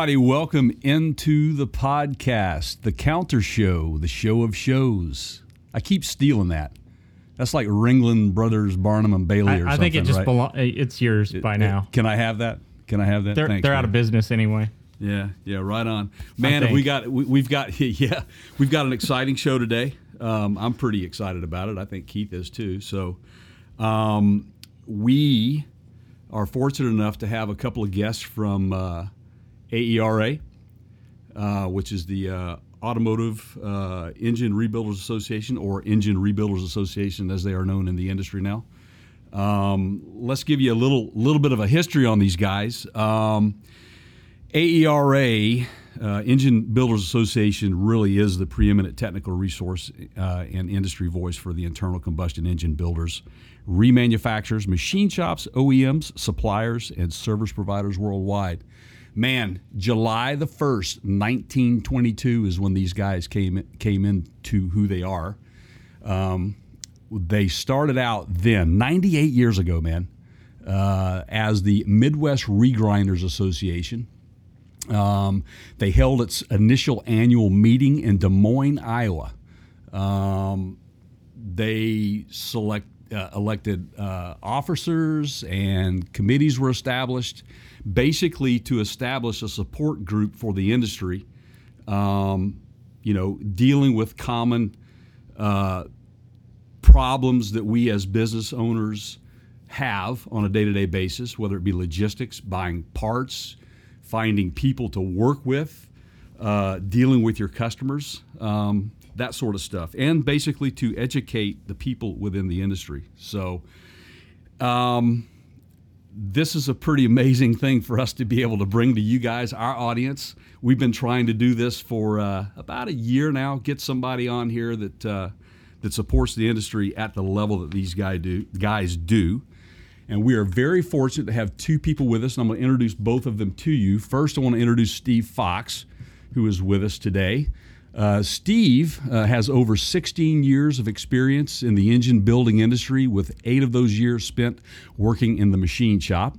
everybody. Welcome into the podcast, the Counter Show, the show of shows. I keep stealing that. That's like Ringling Brothers, Barnum and Bailey, or I, I think it just right? belongs. It's yours by now. Can I have that? Can I have that? they're Thanks, they're out of business anyway. Yeah, yeah, right on, man. We got we, we've got yeah, we've got an exciting show today. Um, I'm pretty excited about it. I think Keith is too. So, um, we are fortunate enough to have a couple of guests from uh, AERA, uh, which is the uh, Automotive uh, Engine Rebuilders Association, or Engine Rebuilders Association, as they are known in the industry now. Um, let's give you a little little bit of a history on these guys. Um, AERA, uh, Engine Builders Association, really is the preeminent technical resource uh, and industry voice for the internal combustion engine builders, remanufacturers, machine shops, OEMs, suppliers, and service providers worldwide. Man, July the 1st, 1922 is when these guys came came into who they are. Um, they started out then, 98 years ago, man, uh, as the Midwest Regrinders Association. Um, they held its initial annual meeting in Des Moines, Iowa. Um, they select uh, elected uh, officers and committees were established, basically to establish a support group for the industry. Um, you know, dealing with common uh, problems that we as business owners have on a day-to-day basis, whether it be logistics, buying parts, finding people to work with, uh, dealing with your customers, um, that sort of stuff, and basically to educate the people within the industry. So, um, this is a pretty amazing thing for us to be able to bring to you guys, our audience. We've been trying to do this for uh, about a year now. Get somebody on here that uh, that supports the industry at the level that these guy do, guys do. And we are very fortunate to have two people with us. And I'm going to introduce both of them to you. First, I want to introduce Steve Fox, who is with us today. Uh, Steve uh, has over 16 years of experience in the engine building industry, with eight of those years spent working in the machine shop.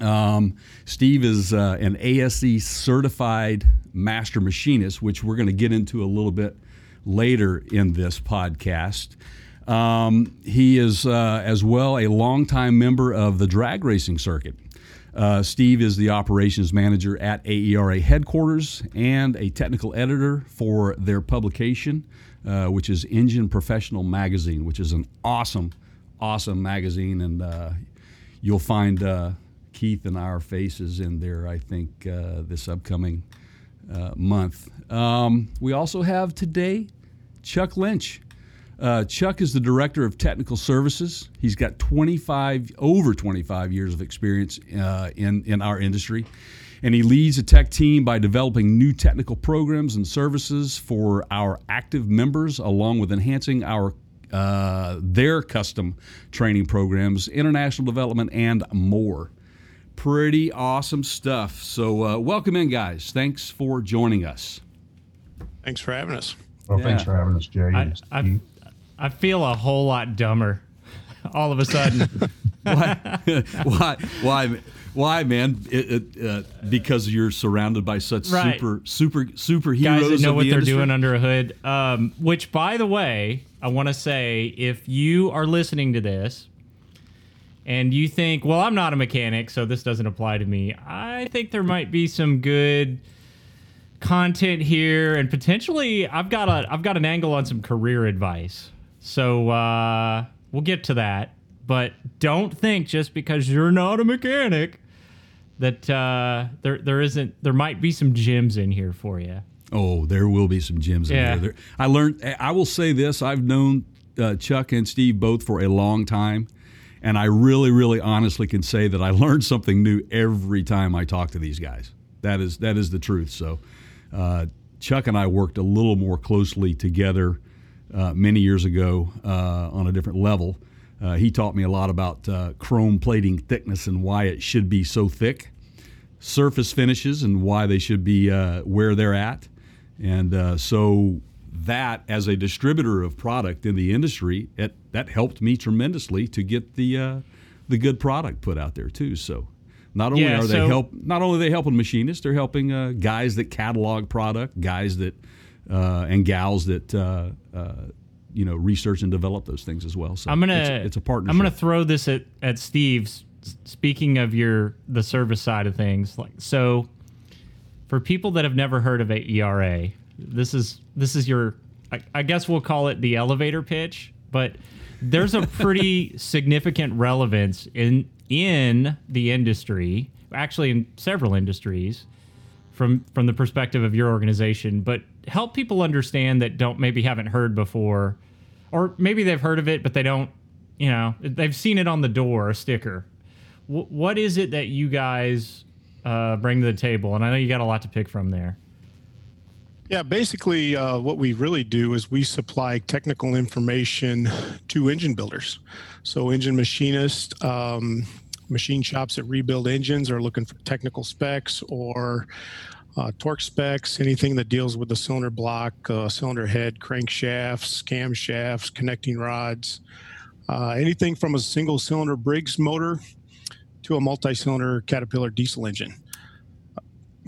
Um, Steve is uh, an ASE certified master machinist, which we're going to get into a little bit later in this podcast. Um, he is uh, as well a longtime member of the drag racing circuit. Uh, Steve is the operations manager at AERA headquarters and a technical editor for their publication, uh, which is Engine Professional Magazine, which is an awesome, awesome magazine. And uh, you'll find uh, Keith and our faces in there, I think, uh, this upcoming uh, month. Um, we also have today Chuck Lynch. Uh, Chuck is the director of technical services. He's got 25, over 25 years of experience uh, in in our industry, and he leads a tech team by developing new technical programs and services for our active members, along with enhancing our uh, their custom training programs, international development, and more. Pretty awesome stuff. So, uh, welcome in, guys. Thanks for joining us. Thanks for having us. Well, thanks for having us, Jay. I, I, Steve. I feel a whole lot dumber all of a sudden. why, why, why, why, man? It, it, uh, because you're surrounded by such Right. super, super, superheroes Guys that know what the they're industry. doing under a hood. Um, which, by the way, I want to say if you are listening to this and you think, well, I'm not a mechanic, so this doesn't apply to me, I think there might be some good content here and potentially I've got a I've got an angle on some career advice. So uh, we'll get to that. But don't think just because you're not a mechanic that uh, there there isn't there might be some gems in here for you. Oh, there will be some gems Yeah. in there. there. I learned. I will say this: I've known uh, Chuck and Steve both for a long time, and I really, really, honestly can say that I learned something new every time I talk to these guys. That is that is the truth. So, uh, Chuck and I worked a little more closely together uh, many years ago uh, on a different level. Uh, he taught me a lot about uh, chrome plating thickness and why it should be so thick surface finishes and why they should be uh, where they're at. And uh, so that, as a distributor of product in the industry, it, that helped me tremendously to get the uh, the good product put out there too. So Not only Yeah, are they help, not only are they helping machinists, they're helping uh, guys that catalog product, guys that uh, and gals that uh, uh, you know research and develop those things as well. So I'm gonna. it's, it's a partnership. I'm gonna throw this at at Steve's. Speaking of your the service side of things, like so, for people that have never heard of AERA, this is this is your. I, I guess we'll call it the elevator pitch, but there's a pretty significant relevance in in the industry, actually in several industries, from from the perspective of your organization, but help people understand that don't maybe haven't heard before, or maybe they've heard of it but they don't, you know, they've seen it on the door, a sticker. Wh- what is it that you guys uh, bring to the table? And I know you got a lot to pick from there. Yeah, basically, uh, what we really do is we supply technical information to engine builders. So, engine machinists, um, machine shops that rebuild engines are looking for technical specs or uh, torque specs, anything that deals with the cylinder block, uh, cylinder head, crankshafts, camshafts, connecting rods, uh, anything from a single cylinder Briggs motor to a multi cylinder Caterpillar diesel engine.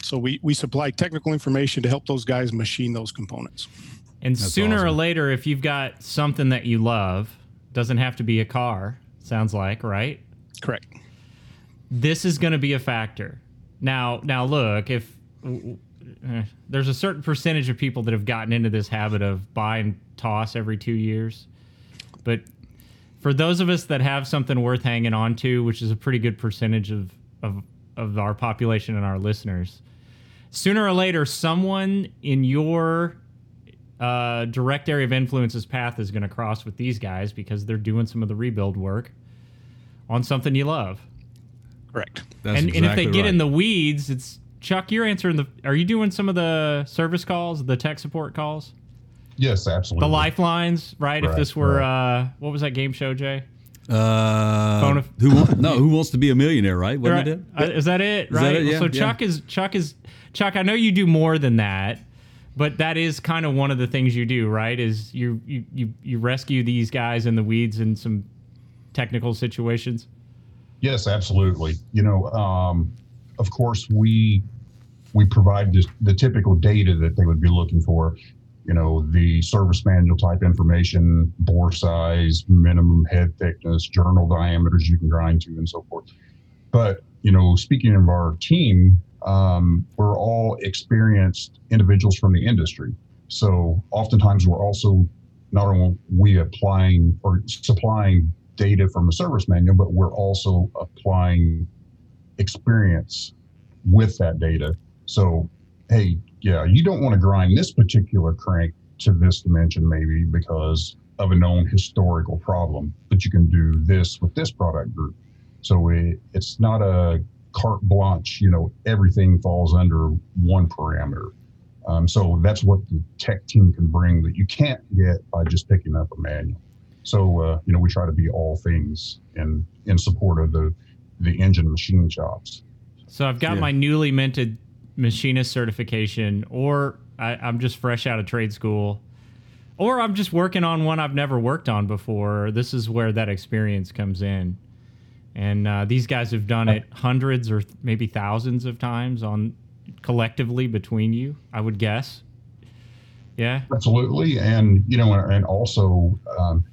So we, we supply technical information to help those guys machine those components. And sooner or later, if you've got something that you love, doesn't have to be a car. Sounds like right. Correct. This is going to be a factor. Now, now look, if eh, there's a certain percentage of people that have gotten into this habit of buy and toss every two years, but for those of us that have something worth hanging on to, which is a pretty good percentage of of, of our population and our listeners, sooner or later, someone in your uh, direct area of influence's path is going to cross with these guys because they're doing some of the rebuild work on something you love Correct. That's and, and if they get right. in the weeds, it's Chuck. You're answering the. Are you doing some of the service calls, the tech support calls, Yes, absolutely. the lifelines? Right. if this were right. uh, what was that game show, Jay? uh, Phone of- who wa- no who wants to be a millionaire, right? Wasn't Right. it? Uh, is that it? that right. it? Yeah, so yeah. Chuck is Chuck is Chuck. I know you do more than that, but that is kind of one of the things you do, right? Is you you you, you rescue these guys in the weeds in some technical situations. Yes, absolutely. You know, um, of course, we we provide this, the typical data that they would be looking for. You know, the service manual type information, bore size, minimum head thickness, journal diameters you can grind to, and so forth. But you know, speaking of our team, um, we're all experienced individuals from the industry. So oftentimes we're also not only we applying or supplying data from the service manual, but we're also applying experience with that data. So, hey, yeah, you don't want to grind this particular crank to this dimension, maybe because of a known historical problem, but you can do this with this product group. So it, it's not a carte blanche, you know, everything falls under one parameter. Um, so that's what the tech team can bring that you can't get by just picking up a manual. So uh, you know, we try to be all things in in support of the the engine machine jobs. So I've got Yeah. my newly minted machinist certification, or I, I'm just fresh out of trade school, or I'm just working on one I've never worked on before. This is where that experience comes in. And uh, these guys have done it hundreds or maybe thousands of times on collectively between you, I would guess. Yeah. Absolutely, and you know, and also um,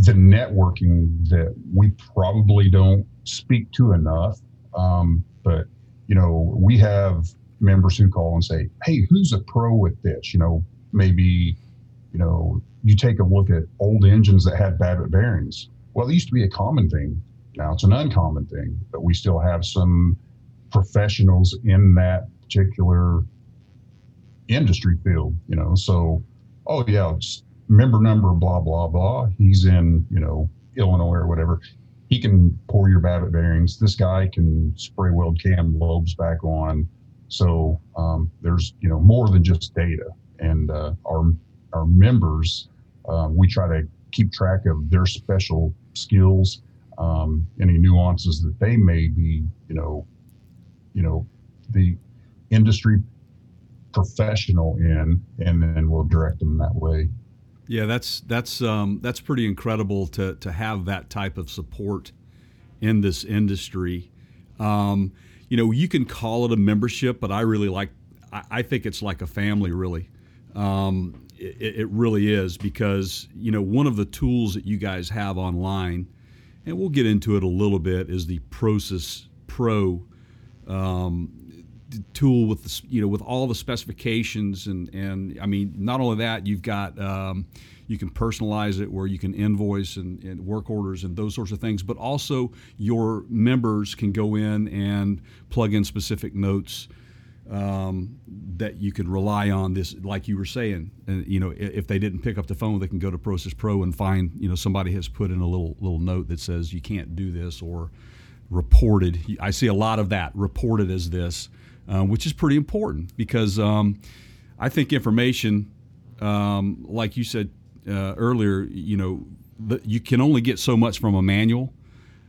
the networking that we probably don't speak to enough. Um, but you know, we have members who call and say, "Hey, who's a pro with this?" You know, maybe you know, you take a look at old engines that had Babbitt bearings. Well, it used to be a common thing. Now it's an uncommon thing, but we still have some professionals in that particular industry field, you know. So, oh yeah, member number blah blah blah. He's in, you know, Illinois or whatever. He can pour your Babbitt bearings. This guy can spray weld cam lobes back on. So um, there's you know more than just data, and uh, our our members, uh, we try to keep track of their special skills, um, any nuances that they may be, you know, you know, the industry professional in, and then we'll direct them that way. Yeah, that's that's um, that's pretty incredible to to have that type of support in this industry. Um, you know, you can call it a membership, but I really like. I, I think it's like a family, really. Um, it, it really is because you know one of the tools that you guys have online, and we'll get into it a little bit, is the Process Pro um, tool with the, you know with all the specifications and and I mean not only that you've got um, you can personalize it where you can invoice and, and, work orders and those sorts of things but also your members can go in and plug in specific notes um, that you can rely on this like you were saying and you know if they didn't pick up the phone they can go to process pro and find you know somebody has put in a little little note that says you can't do this or reported. I see a lot of that reported as this uh, which is pretty important because um, I think information, um, like you said uh, earlier, you know, the, you can only get so much from a manual,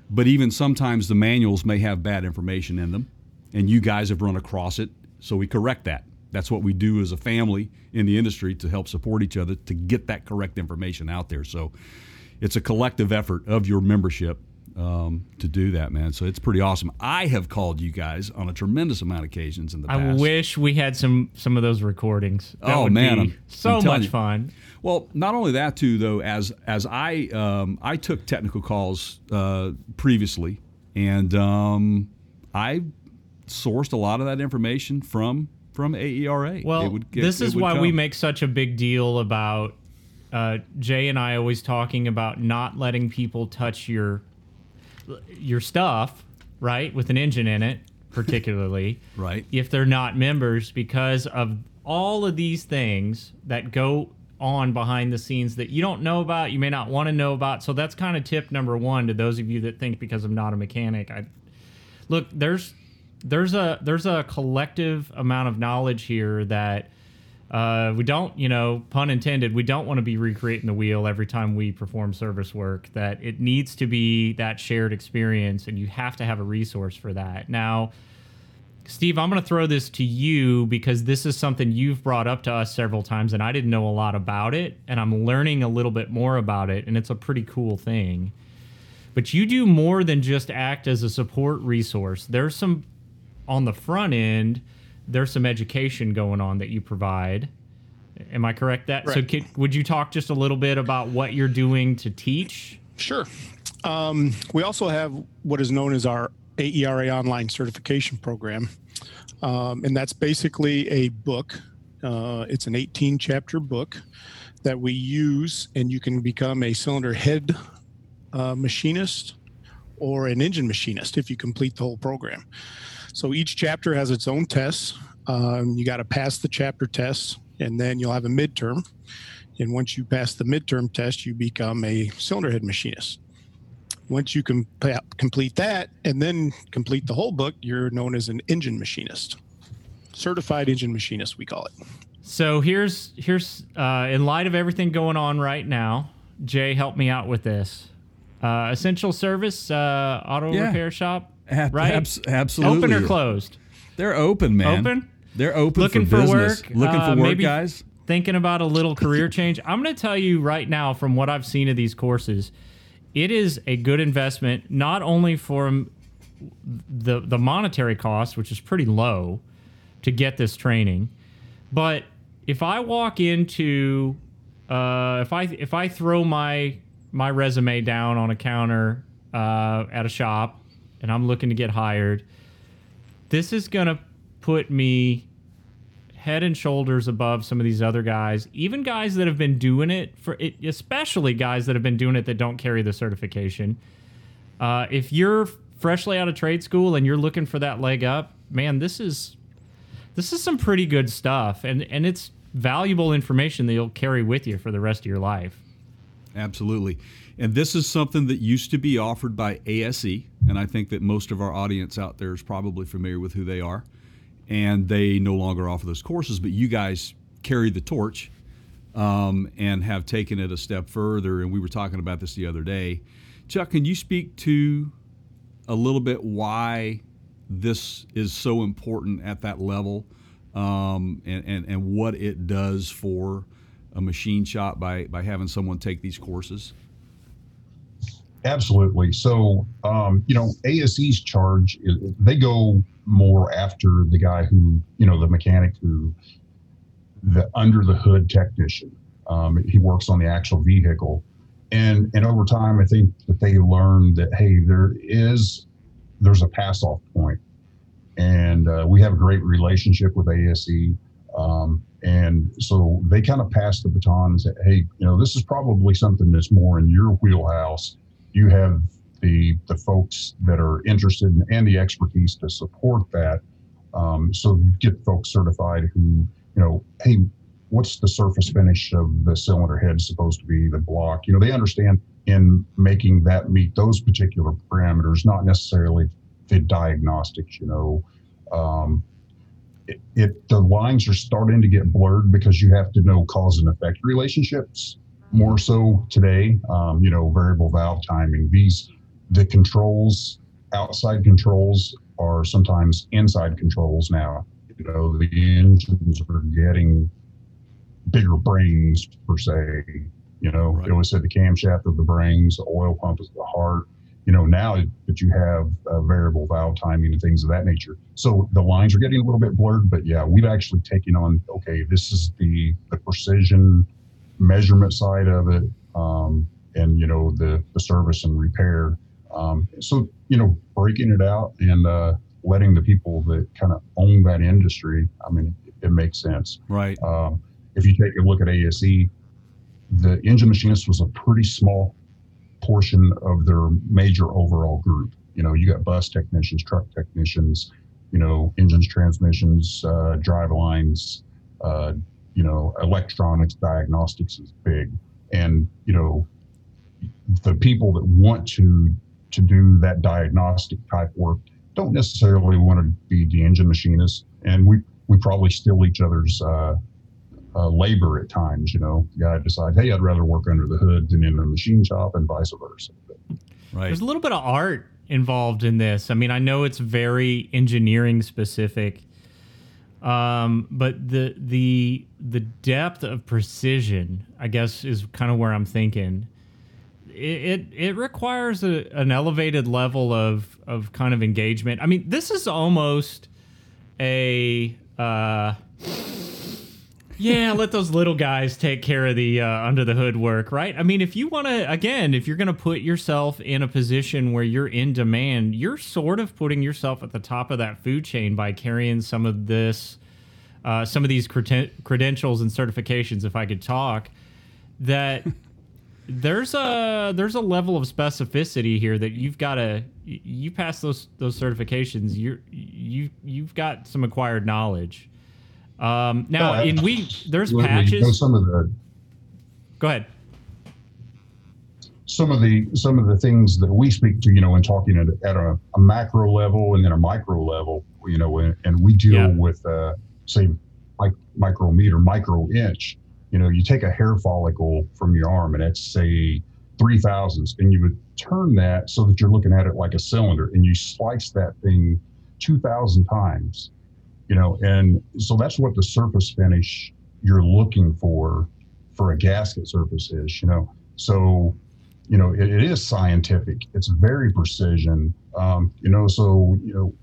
but even sometimes the manuals may have bad information in them, and you guys have run across it, so we correct that. That's what we do as a family in the industry to help support each other to get that correct information out there. So it's a collective effort of your membership um, to do that, man. So it's pretty awesome. I have called you guys on a tremendous amount of occasions in the past. I wish we had some some of those recordings. That oh would man, be I'm, so I'm much you. fun. Well, not only that too, though, as as I um, I took technical calls uh, previously, and um, I sourced a lot of that information from from AERA. Well, would get- this is why we make such a big deal about uh, Jay and I always talking about not letting people touch your your stuff, right, with an engine in it, particularly, Right. if they're not members, because of all of these things that go on behind the scenes that you don't know about, you may not want to know about. So that's kind of tip number one to those of you that think because I'm not a mechanic, I look there's there's a there's a collective amount of knowledge here that uh, we don't you know pun intended we don't want to be recreating the wheel every time we perform service work that it needs to be that shared experience and you have to have a resource for that now Steve, I'm going to throw this to you because this is something you've brought up to us several times, and I didn't know a lot about it, and I'm learning a little bit more about it, and it's a pretty cool thing. But you do more than just act as a support resource. There's some on the front end. There's some education going on that you provide. Am I correct? That so, Right. can, would you talk just a little bit about what you're doing to teach? Sure. Um, we also have what is known as our AERA online certification program. Um, and that's basically a book. Uh, it's an 18 chapter book that we use, and you can become a cylinder head uh, machinist or an engine machinist if you complete the whole program. So each chapter has its own tests. Um, you got to pass the chapter tests, and then you'll have a midterm. And once you pass the midterm test, you become a cylinder head machinist. Once you can pa- complete that and then complete the whole book, you're known as an engine machinist. Certified engine machinist, we call it. So here's here's uh, in light of everything going on right now, Jay, help me out with this. Uh, essential service uh, auto Yeah. repair shop, Ab- right? abs- absolutely. Open or closed? They're open, man. Open? They're open Looking for for work, Looking uh, for work, guys. Thinking about a little career change. I'm going to tell you right now, from what I've seen of these courses, it is a good investment. Not only for the the monetary cost, which is pretty low, to get this training, but if I walk into, uh, if I if I throw my my resume down on a counter uh, at a shop, and I'm looking to get hired, this is gonna put me head and shoulders above some of these other guys, even guys that have been doing it for it, especially guys that have been doing it that don't carry the certification. Uh, if you're freshly out of trade school and you're looking for that leg up, man, this is this is some pretty good stuff, and and it's valuable information that you'll carry with you for the rest of your life. Absolutely. And this is something that used to be offered by ASE, and I think that most of our audience out there is probably familiar with who they are. And they no longer offer those courses, but you guys carry the torch um, and have taken it a step further. And we were talking about this the other day. Chuck, can you speak to a little bit why this is so important at that level um, and, and, and what it does for a machine shop by, by having someone take these courses? Absolutely. So, um, you know, ASE's charge, is, they go more after the guy who, you know, the mechanic who, the under the hood technician. Um, he works on the actual vehicle. And, and over time, I think that they learned that, hey, there is, there's a pass off point. And uh, we have a great relationship with ASE. Um, and so they kind of passed the baton and said, hey, you know, this is probably something that's more in your wheelhouse you have the the folks that are interested in, and the expertise to support that. Um, so you get folks certified who, you know, hey, what's the surface finish of the cylinder head supposed to be, the block? You know, they understand in making that meet those particular parameters, not necessarily the diagnostics. You know, um, the lines are starting to get blurred because you have to know cause and effect relationships more so today. Um, you know, variable valve timing. These the controls, outside controls, are sometimes inside controls now. You know, the engines are getting bigger brains per se. You know, right. they always said the camshaft of the brains, the oil pump is the heart. You know, now that you have uh, variable valve timing and things of that nature, so the lines are getting a little bit blurred. But yeah, we've actually taken on. Okay, this is the the precision measurement side of it, um, and you know the the service and repair. Um, so you know, breaking it out and uh, letting the people that kind of own that industry. I mean, it, it makes sense. Right. Um, if you take a look at ASE, the engine machinist was a pretty small portion of their major overall group. You know, you got bus technicians, truck technicians, you know, engines, transmissions, uh, drive lines, uh, you know, electronics diagnostics is big. And, you know, the people that want to to do that diagnostic type work don't necessarily want to be the engine machinists. And we, we probably steal each other's uh, uh, labor at times, you know. The guy decides, hey, I'd rather work under the hood than in a machine shop and vice versa. Right. There's a little bit of art involved in this. I mean, I know it's very engineering specific um, but the the the depth of precision, I guess, is kind of where I'm thinking. It it, it requires a, an elevated level of of kind of engagement. I mean, this is almost a uh, yeah, let those little guys take care of the uh, under the hood work, right? I mean, if you want to, again, if you're going to put yourself in a position where you're in demand, you're sort of putting yourself at the top of that food chain by carrying some of this, uh, some of these creden- credentials and certifications. If I could talk, that there's a there's a level of specificity here that you've got to you pass those those certifications. You're you you've got some acquired knowledge um, now, no, in we there's patches. You know, some of the. Go ahead. Some of the some of the things that we speak to, you know, when talking at, at a, a, macro level and then a micro level, you know, and, and we deal yeah. with, uh, say, like micrometer, micro inch. You know, you take a hair follicle from your arm, and it's say three thousandths, and you would turn that so that you're looking at it like a cylinder, and you slice that thing two thousand times you know, and so that's what the surface finish you're looking for for a gasket surface is, you know. So, you know, it, it is scientific. It's very precision. Um, you know, so you know,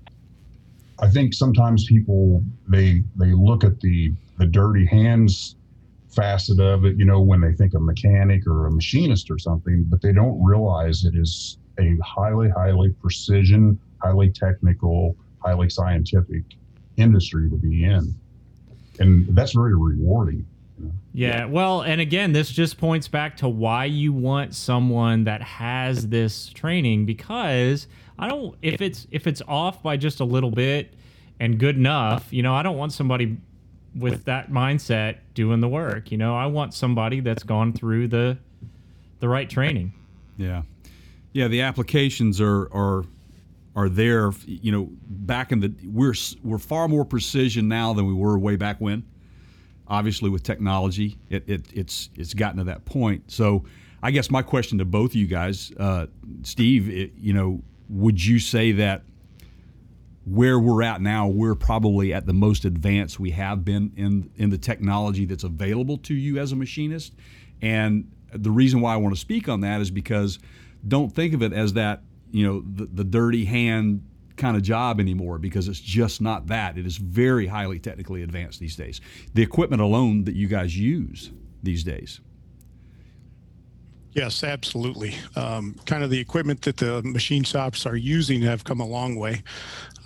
I think sometimes people they they look at the the dirty hands facet of it, you know, when they think a mechanic or a machinist or something, but they don't realize it is a highly, highly precision, highly technical, highly scientific industry to be in. And that's very rewarding. Yeah, well, and again, this just points back to why you want someone that has this training because I don't if it's if it's off by just a little bit and good enough, you know, I don't want somebody with that mindset doing the work. You know, I want somebody that's gone through the the right training. Yeah. Yeah, the applications are are are there. You know, back in the we're we're far more precision now than we were way back when. Obviously, with technology, it, it it's it's gotten to that point. So, I guess my question to both of you guys, uh, Steve, it, you know, would you say that where we're at now, we're probably at the most advanced we have been in in the technology that's available to you as a machinist, and the reason why I want to speak on that is because don't think of it as that you know the, the dirty hand kind of job anymore because it's just not that. It is very highly technically advanced these days. The equipment alone that you guys use these days. Yes, absolutely. Um, kind of the equipment that the machine shops are using have come a long way.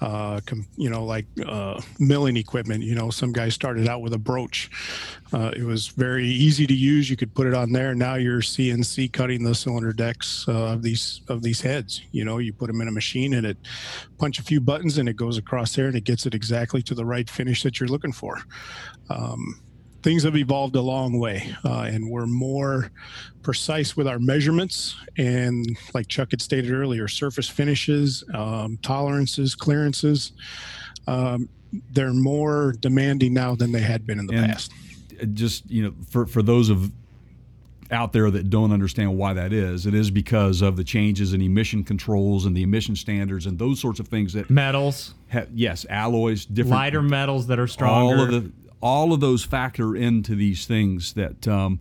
Uh, com, you know, like uh, milling equipment. You know, some guys started out with a broach. Uh, it was very easy to use. You could put it on there. Now you're CNC cutting the cylinder decks uh, of these of these heads. You know, you put them in a machine and it punch a few buttons and it goes across there and it gets it exactly to the right finish that you're looking for. Um, things have evolved a long way uh, and we're more precise with our measurements and like chuck had stated earlier surface finishes um, tolerances clearances um, they're more demanding now than they had been in the And past Just you know, for for those of out there that don't understand why that is, it is because of the changes in emission controls and the emission standards and those sorts of things that Metals, ha- yes, alloys, different lighter metals that are stronger. all of the all of those factor into these things that um,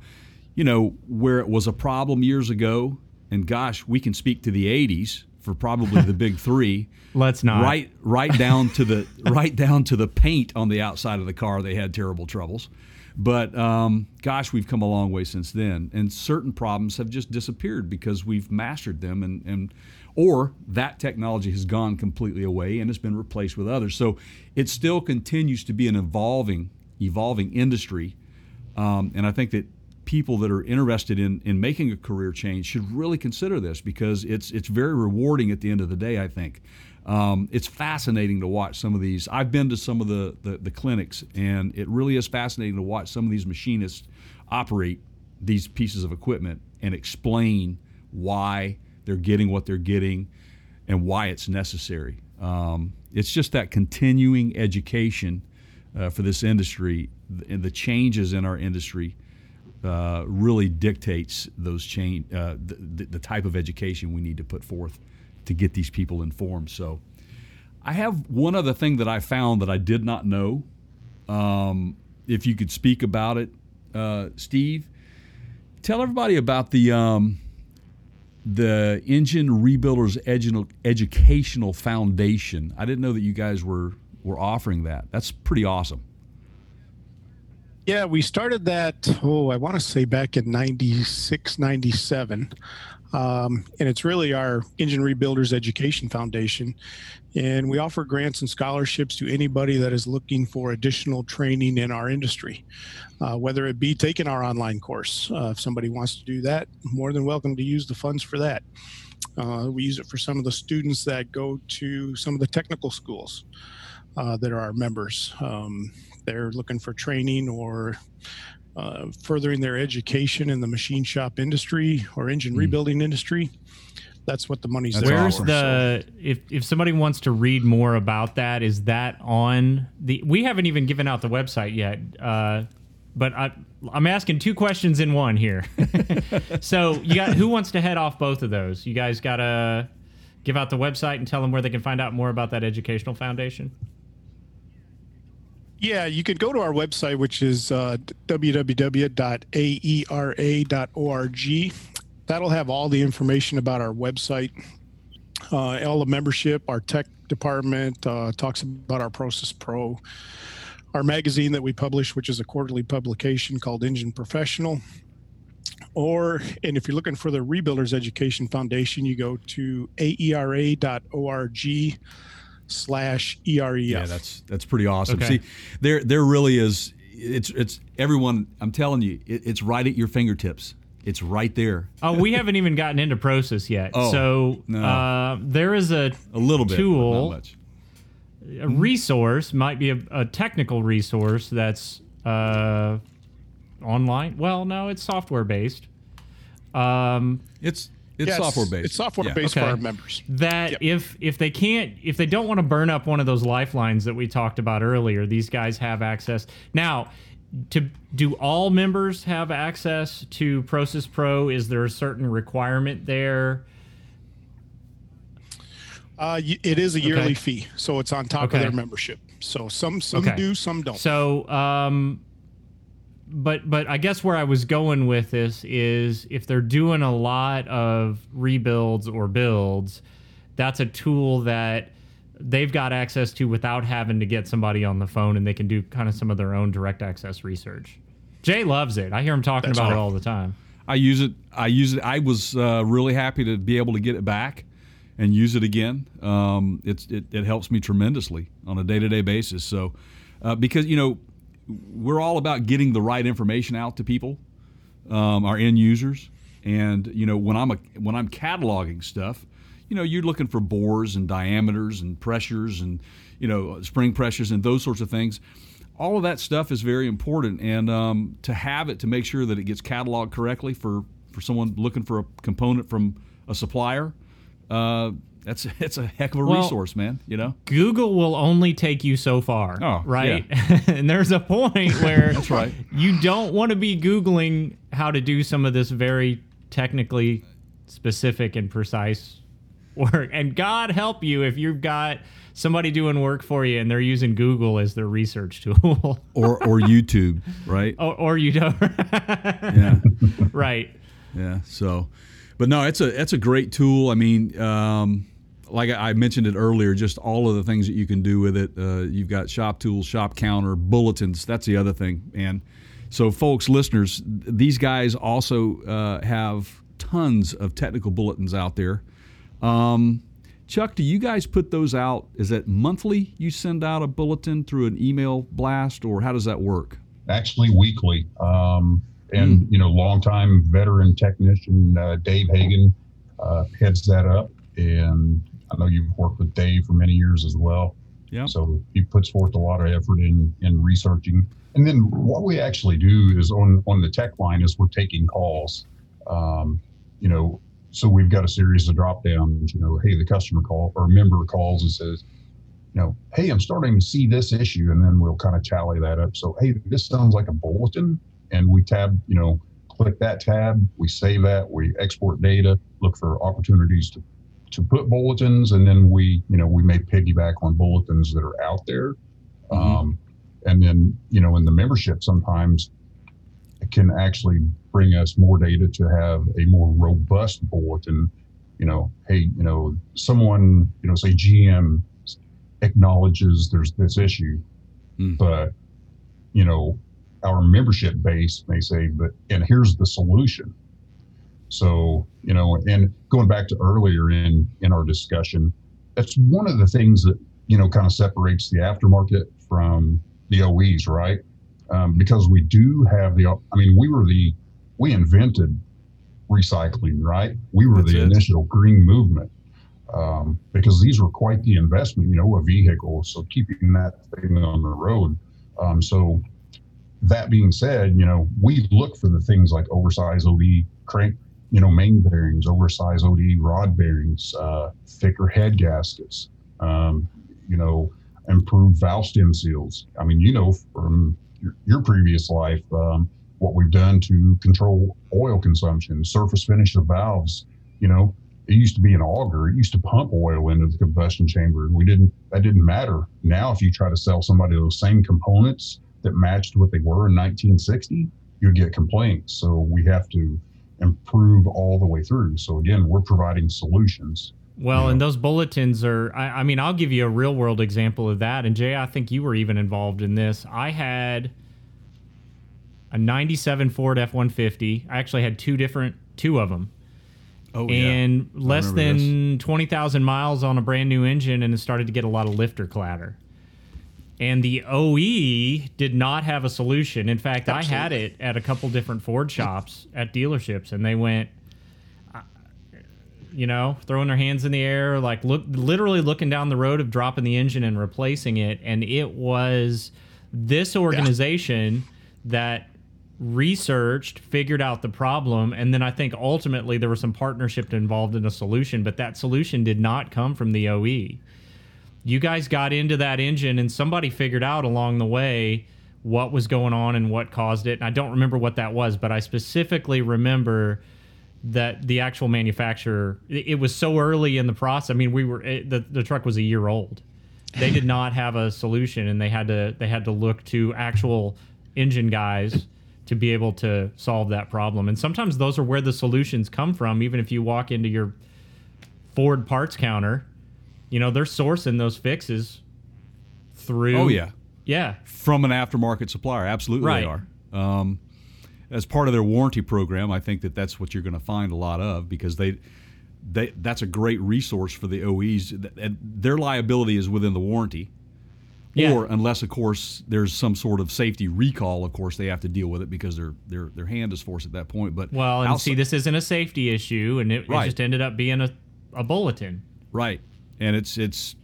you know where it was a problem years ago and gosh we can speak to the 80s for probably the big three. Let's not. right right down to the right down to the paint on the outside of the car they had terrible troubles. But um, gosh we've come a long way since then. And certain problems have just disappeared because we've mastered them and, and or that technology has gone completely away and it's been replaced with others. So it still continues to be an evolving evolving industry um, and i think that people that are interested in, in making a career change should really consider this because it's it's very rewarding at the end of the day. I think um, it's fascinating to watch some of these. I've been to some of the, the the clinics, and it really is fascinating to watch some of these machinists operate these pieces of equipment and explain why they're getting what they're getting and why it's necessary. Um, it's just that continuing education uh, for this industry and the changes in our industry uh, really dictates those change uh, the, the type of education we need to put forth to get these people informed. So, I have one other thing that I found that I did not know. Um, if you could speak about it, uh, Steve, tell everybody about the um, the Engine Rebuilders Edu- Educational Foundation. I didn't know that you guys were were offering that. That's pretty awesome. Yeah, we started that, oh, I want to say back in 96, 97. Um, and it's really our Engine Rebuilders Education Foundation. And we offer grants and scholarships to anybody that is looking for additional training in our industry, uh, whether it be taking our online course. Uh, if somebody wants to do that, more than welcome to use the funds for that. Uh, we use it for some of the students that go to some of the technical schools uh, that are our members. Um, they're looking for training or uh, furthering their education in the machine shop industry or engine rebuilding industry. That's what the money's That's there Where's for. the if if somebody wants to read more about that? Is that on the? We haven't even given out the website yet. Uh, but I, I'm asking two questions in one here. so you got who wants to head off both of those? You guys got to give out the website and tell them where they can find out more about that educational foundation. Yeah, you could go to our website, which is uh, www.aera.org. That'll have all the information about our website, uh, all the membership, our tech department, uh, talks about our Process Pro, our magazine that we publish, which is a quarterly publication called Engine Professional. Or, and if you're looking for the Rebuilders Education Foundation, you go to aera.org slash E EREF. Yeah, that's that's pretty awesome. Okay. See, there there really is. It's it's everyone. I'm telling you, it, it's right at your fingertips. It's right there. Oh, we haven't even gotten into process yet. Oh, so no. uh, there is a A little bit, but tool. not much. a resource might be a, a technical resource that's uh, online. Well, no, it's software based. Um, It's it's Yeah, software based. It's software Yeah. based Okay. for our members. that Yep. if if they can't if they don't want to burn up one of those lifelines that we talked about earlier, these guys have access now. To do all members have access to Process Pro? Is there a certain requirement there? Uh, it is a yearly Okay. fee, so it's on top Okay. of their membership. So some some Okay. do, some don't. So, um, but but I guess where I was going with this is if they're doing a lot of rebuilds or builds, that's a tool that they've got access to without having to get somebody on the phone, and they can do kind of some of their own direct access research. Jay loves it. I hear him talking That's about right. it all the time. I use it. I use it. I was uh, really happy to be able to get it back and use it again. Um, it's it, it helps me tremendously on a day to day basis. So uh, because you know we're all about getting the right information out to people, um, our end users, and you know when I'm a, when I'm cataloging stuff, you know you're looking for bores and diameters and pressures and you know spring pressures and those sorts of things. All of that stuff is very important. And um, to have it to make sure that it gets cataloged correctly for, for someone looking for a component from a supplier uh, that's it's a heck of a Well- resource man you know Google will only take you so far, Oh, right? and there's a point where That's right. You don't want to be googling how to do some of this very technically specific and precise work. And God help you if you've got somebody doing work for you and they're using Google as their research tool, or or youtube right or, or you don't. yeah right. Yeah. So, but no, it's a it's a great tool. I mean, um, like I mentioned it earlier, just all of the things that you can do with it. Uh, you've got shop tools, shop counter, bulletins. That's the other thing. And so, folks, listeners, these guys also uh, have tons of technical bulletins out there. Um, Chuck, do you guys put those out? Is it monthly? You send out a bulletin through an email blast, or how does that work? actually weekly. Um, and you know, longtime veteran technician uh, Dave Hagen uh, heads that up, and I know you've worked with Dave for many years as well. Yeah. So he puts forth a lot of effort in in researching. And then what we actually do is on on the tech line is we're taking calls. Um, you know, so we've got a series of drop downs. You know, hey, the customer call or member calls and says, you know, hey, I'm starting to see this issue, and then we'll kind of tally that up. So, hey, this sounds like a bulletin, and we tab, you know, click that tab, we save that, we export data, look for opportunities to to put bulletins, and then we, you know, we may piggyback on bulletins that are out there, um, and then, you know, in the membership, sometimes it can actually bring us more data to have a more robust bulletin. You know, hey, you know, someone, you know, say GM acknowledges there's this issue, Hmm. but you know, our membership base may say, but and here's the solution. So, you know, and going back to earlier in in our discussion, that's one of the things that you know kind of separates the aftermarket from the OEs, right? Um, because we do have the, I mean, we were the, we invented recycling, right? We were That's the it. initial green movement um, because these were quite the investment, you know, a vehicle. So keeping that thing on the road. Um, so that being said, you know, we look for the things like oversized OD crank, you know, main bearings, oversized OD rod bearings, uh, thicker head gaskets, um, you know, improved valve stem seals. I mean, you know, from your, your previous life, um, what we've done to control oil consumption, surface finish of valves, you know, it used to be an auger. It used to pump oil into the combustion chamber. We didn't, that didn't matter. Now, if you try to sell somebody those same components that matched what they were in 1960, you'd get complaints. So we have to improve all the way through. So again, we're providing solutions. Well, Yeah. and those bulletins are, I, I mean, I'll give you a real world example of that. And Jay, I think you were even involved in this. I had a 97 Ford F 150. I actually had two different, two of them. Oh and less remember than 20,000 miles on a brand new engine, and it started to get a lot of lifter clatter. And the OE did not have a solution. In fact, I had it at a couple different Ford shops at dealerships, and they went, uh, you know, throwing their hands in the air, like look, literally looking down the road of dropping the engine and replacing it. And it was this organization that researched, figured out the problem, and then I think ultimately there was some partnership involved in a solution, but that solution did not come from the OE. You guys got into that engine and somebody figured out along the way what was going on and what caused it. And I don't remember what that was, but I specifically remember that the actual manufacturer it, was so early in the process. I mean, we were it, the the truck was a year old. They did not have a solution and they had to they had to look to actual engine guys to be able to solve that problem. And sometimes those are where the solutions come from. Even if you walk into your Ford parts counter, you know they're sourcing those fixes through. Oh yeah, yeah, from an aftermarket supplier. Absolutely, Right. they are. Um, as part of their warranty program, I think that that's what you're going to find a lot of because they, they that's a great resource for the OEs. And their liability is within the warranty. Yeah. Or unless, of course, there's some sort of safety recall, of course they have to deal with it because their their their hand is forced at that point. But Well, and outside- see, this isn't a safety issue, and it, Right. it just ended up being a, a bulletin. right, and it's it's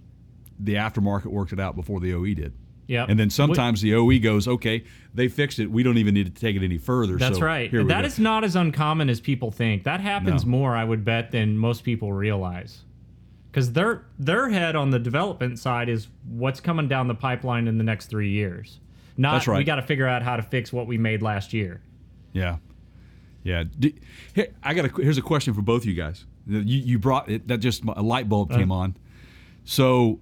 the aftermarket worked it out before the OE did. Yeah, And then sometimes the OE goes, okay, they fixed it. We don't even need to take it any further. That's so right. That go." is not as uncommon as people think. That happens No. more, I would bet, than most people realize. Because their their head on the development side is what's coming down the pipeline in the next three years. Not That's right. we got to figure out how to fix what we made last year. Yeah, yeah. D- here, I got a. Here's a question for both you guys. You, you brought it. That just a light bulb came uh-huh. on. So,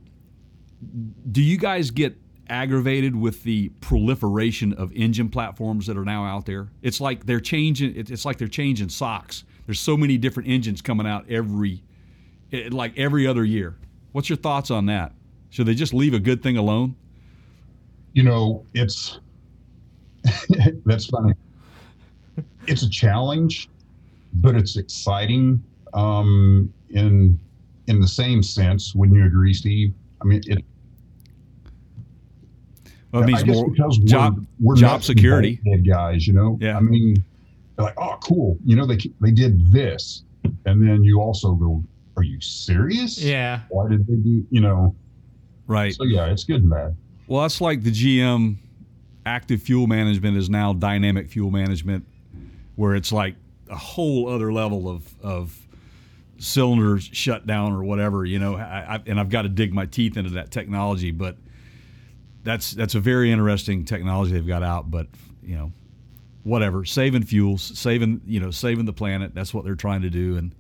do you guys get aggravated with the proliferation of engine platforms that are now out there? It's like they're changing. It's like they're changing socks. There's so many different engines coming out every, like every other year. What's your thoughts on that? Should they just leave a good thing alone? you know, it's that's funny. It's a challenge, but it's exciting um, in in the same sense. Wouldn't you agree, Steve? I mean, it, Well, it means I guess more because we're- job we're job nuts security. guys. You know, Yeah. I mean, they're like, oh, cool. You know, they they did this, and then you also go, are you serious? Yeah. Why did they do? You know, Right. so yeah, it's good and bad. Well, that's like the GM active fuel management is now dynamic fuel management, where it's like a whole other level of, of cylinders shut down or whatever, you know. I, I, and I've got to dig my teeth into that technology, but that's that's a very interesting technology they've got out. But you know, whatever, saving fuels, saving you know, saving the planet. That's what they're trying to do, and.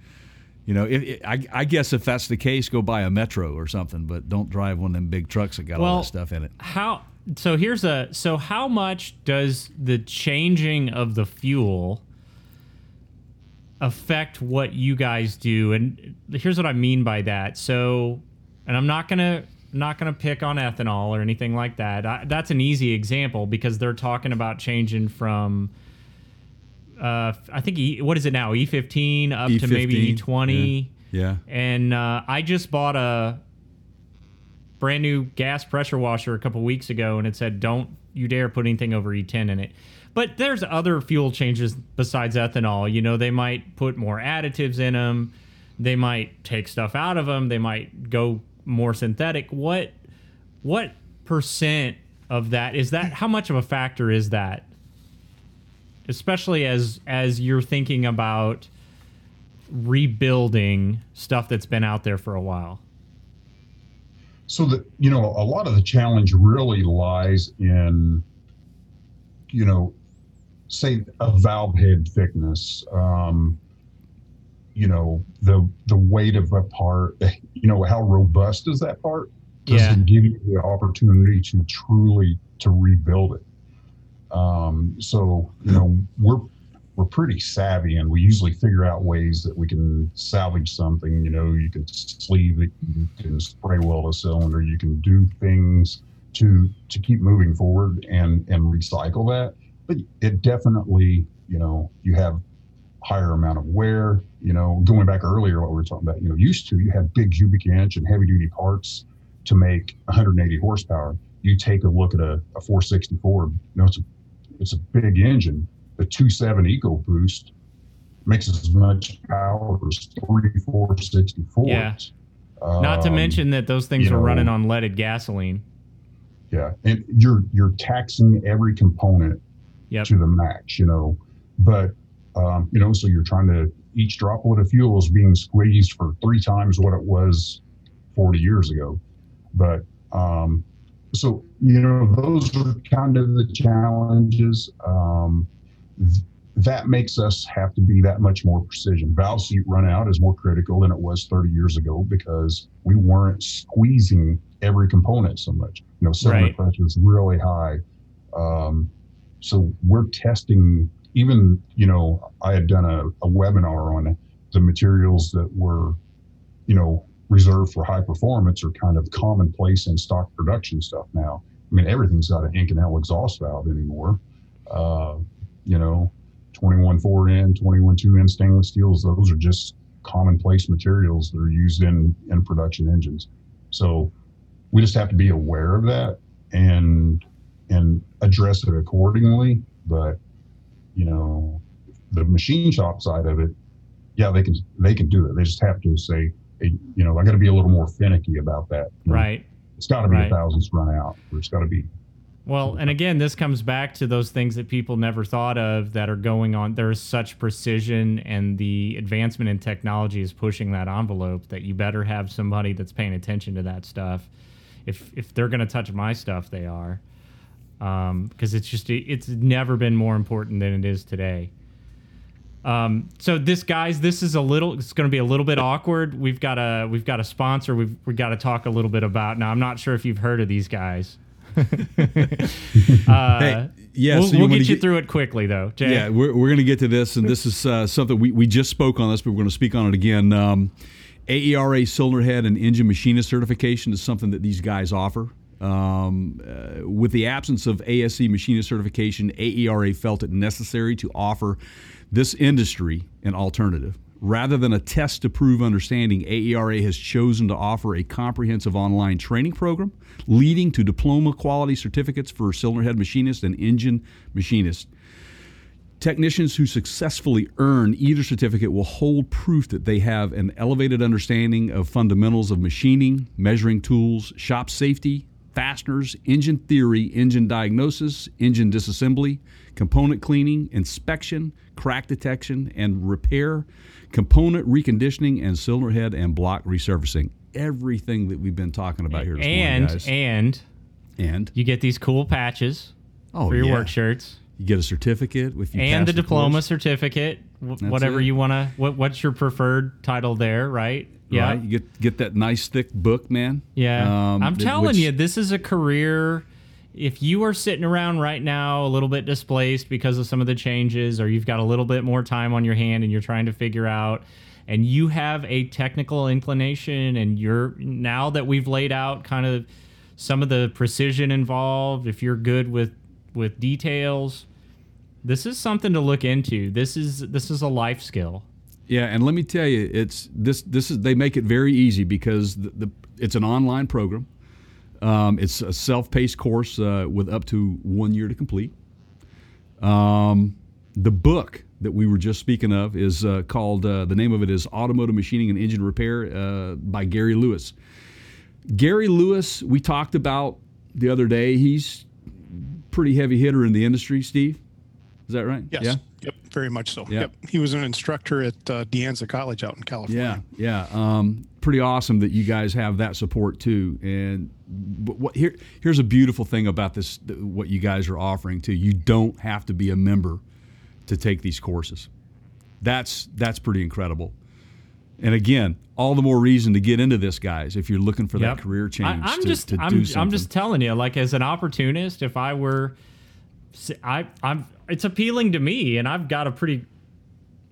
You know, if, if- I, I guess if that's the case, go buy a Metro or something, but don't drive one of them big trucks that got all that stuff in it. How so here's a so how much does the changing of the fuel affect what you guys do and here's what I mean by that. So and I'm not to not to pick on ethanol or anything like that. I, that's an easy example because they're talking about changing from uh, I think e, what is it now E15 up to maybe E15, E20 Yeah. and uh, I just bought a brand new gas pressure washer a couple weeks ago, and it said, "Don't you dare put anything over E10 in it." But there's other fuel changes besides ethanol. You know, they might put more additives in them. They might take stuff out of them. They might go more synthetic. What what percent of that is that? How much of a factor is that? Especially as as you're thinking about rebuilding stuff that's been out there for a while. so that you know a lot of the challenge really lies in you know say a valve head thickness um you know the the weight of a part you know how robust is that part does Yeah. it give you the opportunity to truly to rebuild it um so you know we're we're pretty savvy and we usually figure out ways that we can salvage something. You know, you can sleeve it, you can spray weld a cylinder, you can do things to to keep moving forward and and recycle that. But it definitely, you know, you have higher amount of wear. You know, going back earlier, what we were talking about, you know, used to you had big cubic inch and heavy duty parts to make 180 horsepower. You take a look at a, a 464, you know, it's a it's a big engine. The 2.7 EcoBoost makes as much power as three 464s. Yeah. Not to Um, mention that those things are know- running on leaded gasoline. yeah, and you're you're taxing every component Yep. to the max, you know. But um, you know, so you're trying to each droplet of fuel is being squeezed for three times what it was 40 years ago. But um, so you know, those are kind of the challenges. Um, th- that makes us have to be that much more precision. Valve seat run out is more critical than it was 30 years ago because we weren't squeezing every component so much. You know, cylinder Right. pressure is really high. Um, so we're testing. Even you know, I had done a, a webinar on the materials that were, you know, reserved for high performance are kind of commonplace in stock production stuff now. I mean, everything's got an Inconel exhaust valve anymore. Uh, you know, 21 4N, 21 2N stainless steels, those are just commonplace materials that are used in, in production engines. So we just have to be aware of that and and address it accordingly. But you know, the machine shop side of it, yeah, they can they can do it. They just have to say, hey, you know, I got to be a little more finicky about that. You know, Right. It's got to be Right. a thousandths run out. Or it's got to be Well, and again, this comes back to those things that people never thought of that are going on. There's such precision, and the advancement in technology is pushing that envelope that you better have somebody that's paying attention to that stuff. If if they're going to touch my stuff, they are, because it's just it's never been more important than it is today. Um, so this guys, this is a little. It's going to be a little bit awkward. We've got a we've got a sponsor. We've we got to talk a little bit about. Now I'm not sure if you've heard of these guys. uh, Hey, yeah, we'll, so we'll get you get- through it quickly though. Jay. Yeah, we're, we're going to get to this, and this is uh, something we, we just spoke on this, but we're going to speak on it again. Um, AERA cylinder head and engine machinist certification is something that these guys offer. Um, uh, with the absence of ASE machinist certification, AERA felt it necessary to offer this industry an alternative. Rather than a test to prove understanding, AERA has chosen to offer a comprehensive online training program leading to diploma quality certificates for cylinder head machinists and engine machinists. Technicians who successfully earn either certificate will hold proof that they have an elevated understanding of fundamentals of machining, measuring tools, shop safety, fasteners, engine theory, engine diagnosis, engine disassembly, component cleaning, inspection, crack detection and repair, component reconditioning, and cylinder head and block resurfacing. Everything that we've been talking about here and morning, guys. and and you get these cool patches oh, for your yeah. work shirts You get a certificate with you and the diploma course. certificate. Whatever it. you want to. What, what's your preferred title there? Right. Yeah. Right? You get get that nice thick book, man. Yeah. Um, I'm telling which- you, this is a career. If you are sitting around right now a little bit displaced because of some of the changes, or you've got a little bit more time on your hand and you're trying to figure out, and you have a technical inclination, and you're now that we've laid out kind of some of the precision involved, if you're good with with details, this is something to look into. This is this is a life skill. Yeah, and let me tell you, it's this. This is they make it very easy because the, the it's an online program. Um, it's a self-paced course uh, with up to one year to complete. Um, the book that we were just speaking of is uh, called. Uh, the name of it is Automotive Machining and Engine Repair uh, by Gary Lewis. Gary Lewis, we talked about the other day. He's pretty heavy hitter in the industry. Steve, is that right? Yes. Yeah. Yep. Very much so. Yeah. Yep. He was an instructor at uh, De Anza College out in California. Yeah, yeah. Um, pretty awesome that you guys have that support too. And but what here here's a beautiful thing about this what you guys are offering too. You don't have to be a member to take these courses. That's that's pretty incredible. And again, all the more reason to get into this, guys. If you're looking for Yep. that career change, I, I'm to, just, to I'm, do I'm just telling you, like as an opportunist, if I were, I, I'm, it's appealing to me, and I've got a pretty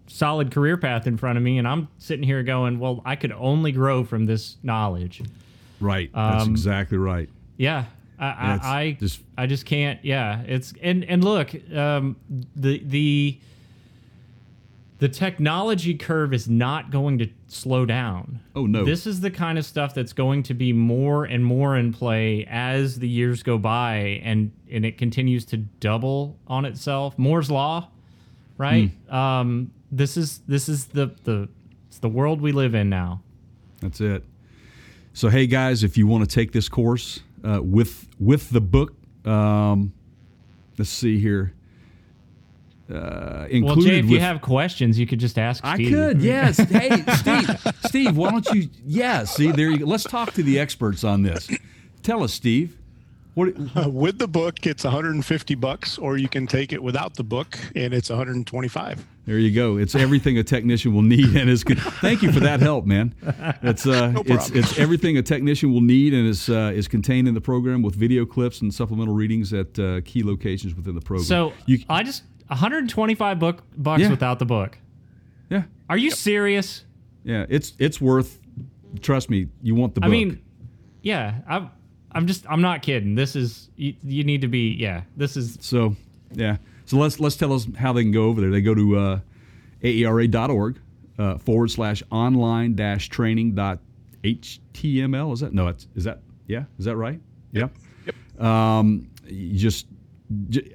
solid career path in front of me, and I'm sitting here going, well, I could only grow from this knowledge. right. That's um, exactly right. Yeah. I, Yeah, I, I just- I just can't. Yeah, it's and and look, um, the the the technology curve is not going to slow down. Oh, no. This is the kind of stuff that's going to be more and more in play as the years go by, and and it continues to double on itself. Moore's law, right? Hmm. Um, this is this is the the it's the world we live in now. That's it. So hey guys, if you want to take this course uh, with with the book, um, let's see here. Uh, included Well, Jay, if you have questions, you could just ask. I could, yes. hey, Steve, Steve, why don't you? Yeah, see, there you go. Let's talk to the experts on this. Tell us, Steve. What? Uh, with the book, it's 150 bucks, or you can take it without the book, and it's 125. There you go. It's everything a technician will need, and it's good. Thank you for that help, man. It's uh, No it's it's everything a technician will need, and is uh, is contained in the program with video clips and supplemental readings at uh, key locations within the program. So you, I just 125 book bucks Yeah. without the book. yeah, Are you serious? yeah, it's it's worth. Trust me, you want the book. I mean, yeah, I'm I'm just I'm not kidding. This is you, you need to be yeah. This is So, yeah. So let's let's tell us how they can go over there. They go to uh, aera.org uh, forward slash online dash training dot html. Is that no? It's, is that yeah? Is that right? Yeah. Yep. Um, you just, j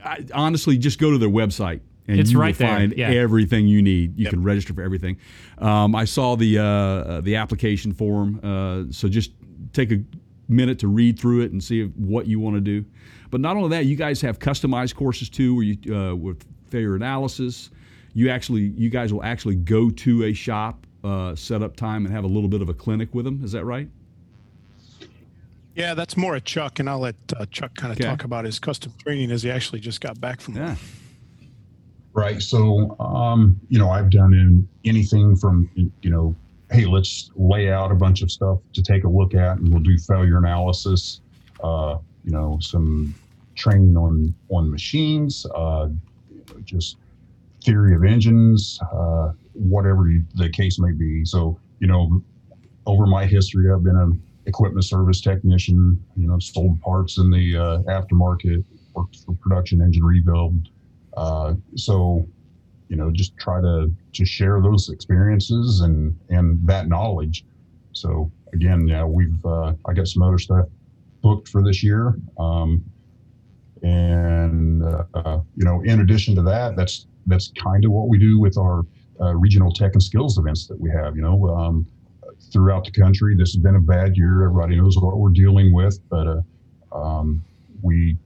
I honestly just go to their website. And It's you right will there, find yeah. everything you need. You Yep. can register for everything. Um, I saw the uh, uh, the application form. Uh, so just take a minute to read through it and see what you want to do. But not only that, you guys have customized courses too, where you uh, with failure analysis. You actually, you guys will actually go to a shop, uh, set up time, and have a little bit of a clinic with them. Is that right? Yeah, that's more a Chuck, and I'll let uh, Chuck kind of Okay. talk about his custom training as he actually just got back from. Yeah. Right. So, um, you know, I've done in anything from, you know, hey, let's lay out a bunch of stuff to take a look at, and we'll do failure analysis. Uh, you know, some training on on machines, uh, just theory of engines, uh, whatever the case may be. So, you know, over my history, I've been an equipment service technician. You know, sold parts in the uh, aftermarket, worked for production engine rebuild. Uh, so, you know, just try to to share those experiences and and that knowledge. So again, yeah, we've uh, I got some other stuff booked for this year, um, and uh, you know, in addition to that, that's that's kind of what we do with our uh, regional tech and skills events that we have. You know, um, throughout the country, this has been a bad year. Everybody knows what we're dealing with, but uh, um, we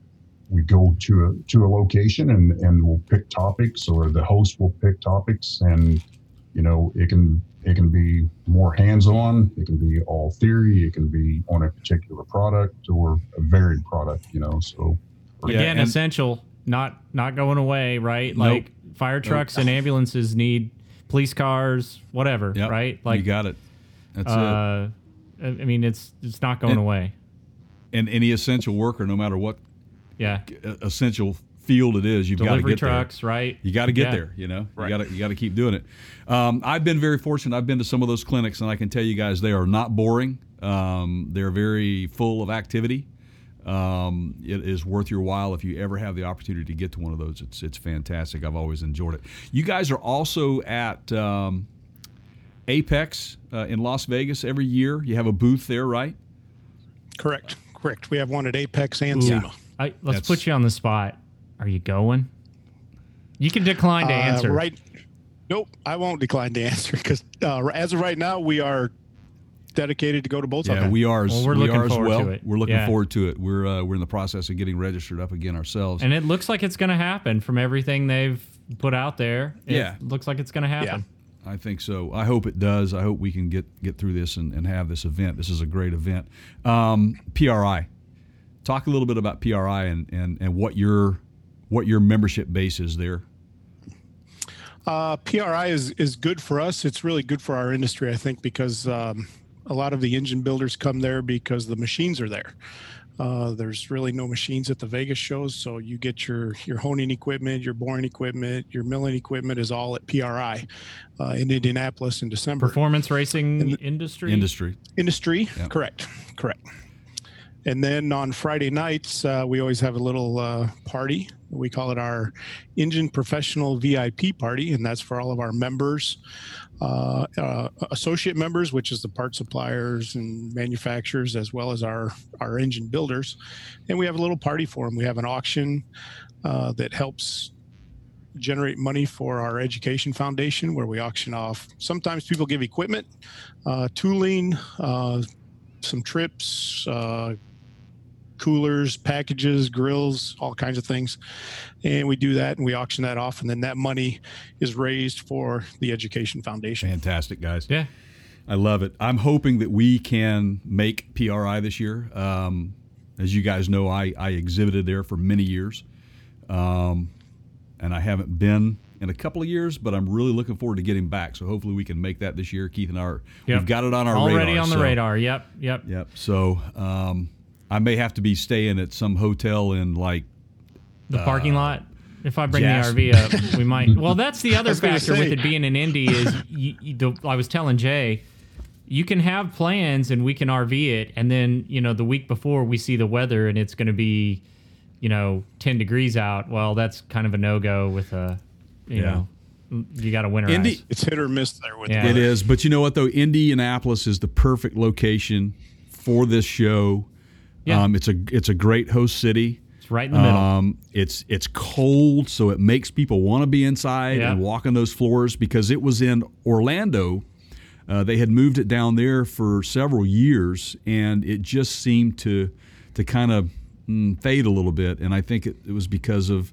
we go to a to a location and and we'll pick topics or the host will pick topics and you know it can it can be more hands-on it can be all theory it can be on a particular product or a varied product you know so Yeah, again and- essential, not not going away, right? Nope. Like fire trucks and ambulances need police cars, whatever, Yep. right? Like you got it. That's it. uh, I I mean, it's it's not going And- away. And any essential worker, no matter what Yeah, uh, essential field it is, you've got to delivery get there. trucks, right? You got to get Yeah. there. You know, Right. you got to you got to keep doing it. Um, I've been very fortunate. I've been to some of those clinics, and I can tell you guys they are not boring. Um, they're very full of activity. Um, it is worth your while if you ever have the opportunity to get to one of those. It's it's fantastic. I've always enjoyed it. You guys are also at um, AAPEX uh, in Las Vegas every year. You have a booth there, right? Correct. Correct. We have one at AAPEX and Ooh. SEMA. I, let's That's- put you on the spot. Are you going? You can decline to Uh, answer. right. Nope. I won't decline to answer because uh, as of right now, we are dedicated to go to both of Yeah, them. we are. As, Well, we're we looking are as forward well. to it. We're looking Yeah. forward to it. We're uh, we're in the process of getting registered up again ourselves. And it looks like it's going to happen from everything they've put out there. It Yeah. looks like it's going to happen. I think so. I hope it does. I hope we can get get through this and, and have this event. This is a great event. Um, PRI. Talk a little bit about PRI and, and, and what your what your membership base is there. Uh, PRI is is good for us. It's really good for our industry, I think, because um, a lot of the engine builders come there because the machines are there. Uh, there's really no machines at the Vegas shows, so you get your your honing equipment, your boring equipment, your milling equipment is all at PRI uh, in Indianapolis in December. Performance racing industry. Industry. Industry, Yeah. correct, correct. And then on Friday nights, uh, we always have a little uh, party. We call it our Engine Professional VIP party, and that's for all of our members, uh, uh, associate members, which is the part suppliers and manufacturers, as well as our our engine builders. And we have a little party for them. We have an auction uh, that helps generate money for our education foundation, where we auction off. Sometimes people give equipment, uh, tooling, some trips, coolers, packages, grills, all kinds of things. And we do that and we auction that off. And then that money is raised for the Education Foundation. Fantastic, guys. Yeah. I love it. I'm hoping that we can make PRI this year. Um, as you guys know, I, I exhibited there for many years, um, and I haven't been in a couple of years, but I'm really looking forward to getting back. So hopefully we can make that this year. Keith and I are Yep. we've got it on our Already radar, on the so- radar. Yep. Yep. Yep. So um, I may have to be staying at some hotel in like The parking uh, lot. If I bring Jas- the RV up, we might. Well, that's the other factor with it being in Indy is you, you, the, I was telling Jay, you can have plans and we can RV it, and then you know the week before we see the weather and it's going to be, you know, ten degrees out. Well, that's kind of a no go with a, you Yeah. know, you got to winterize. Indy. It's hit or miss there with Yeah. the It but you know what though? Indianapolis is the perfect location for this show. Yeah. Um, it's a it's a great host city. It's right in the middle. Um, it's it's cold, so it makes people want to be inside Yeah. and walk on those floors because it was in Orlando. Uh, they had moved it down there for several years, and it just seemed to to kind of mm, fade a little bit. And I think it, it was because of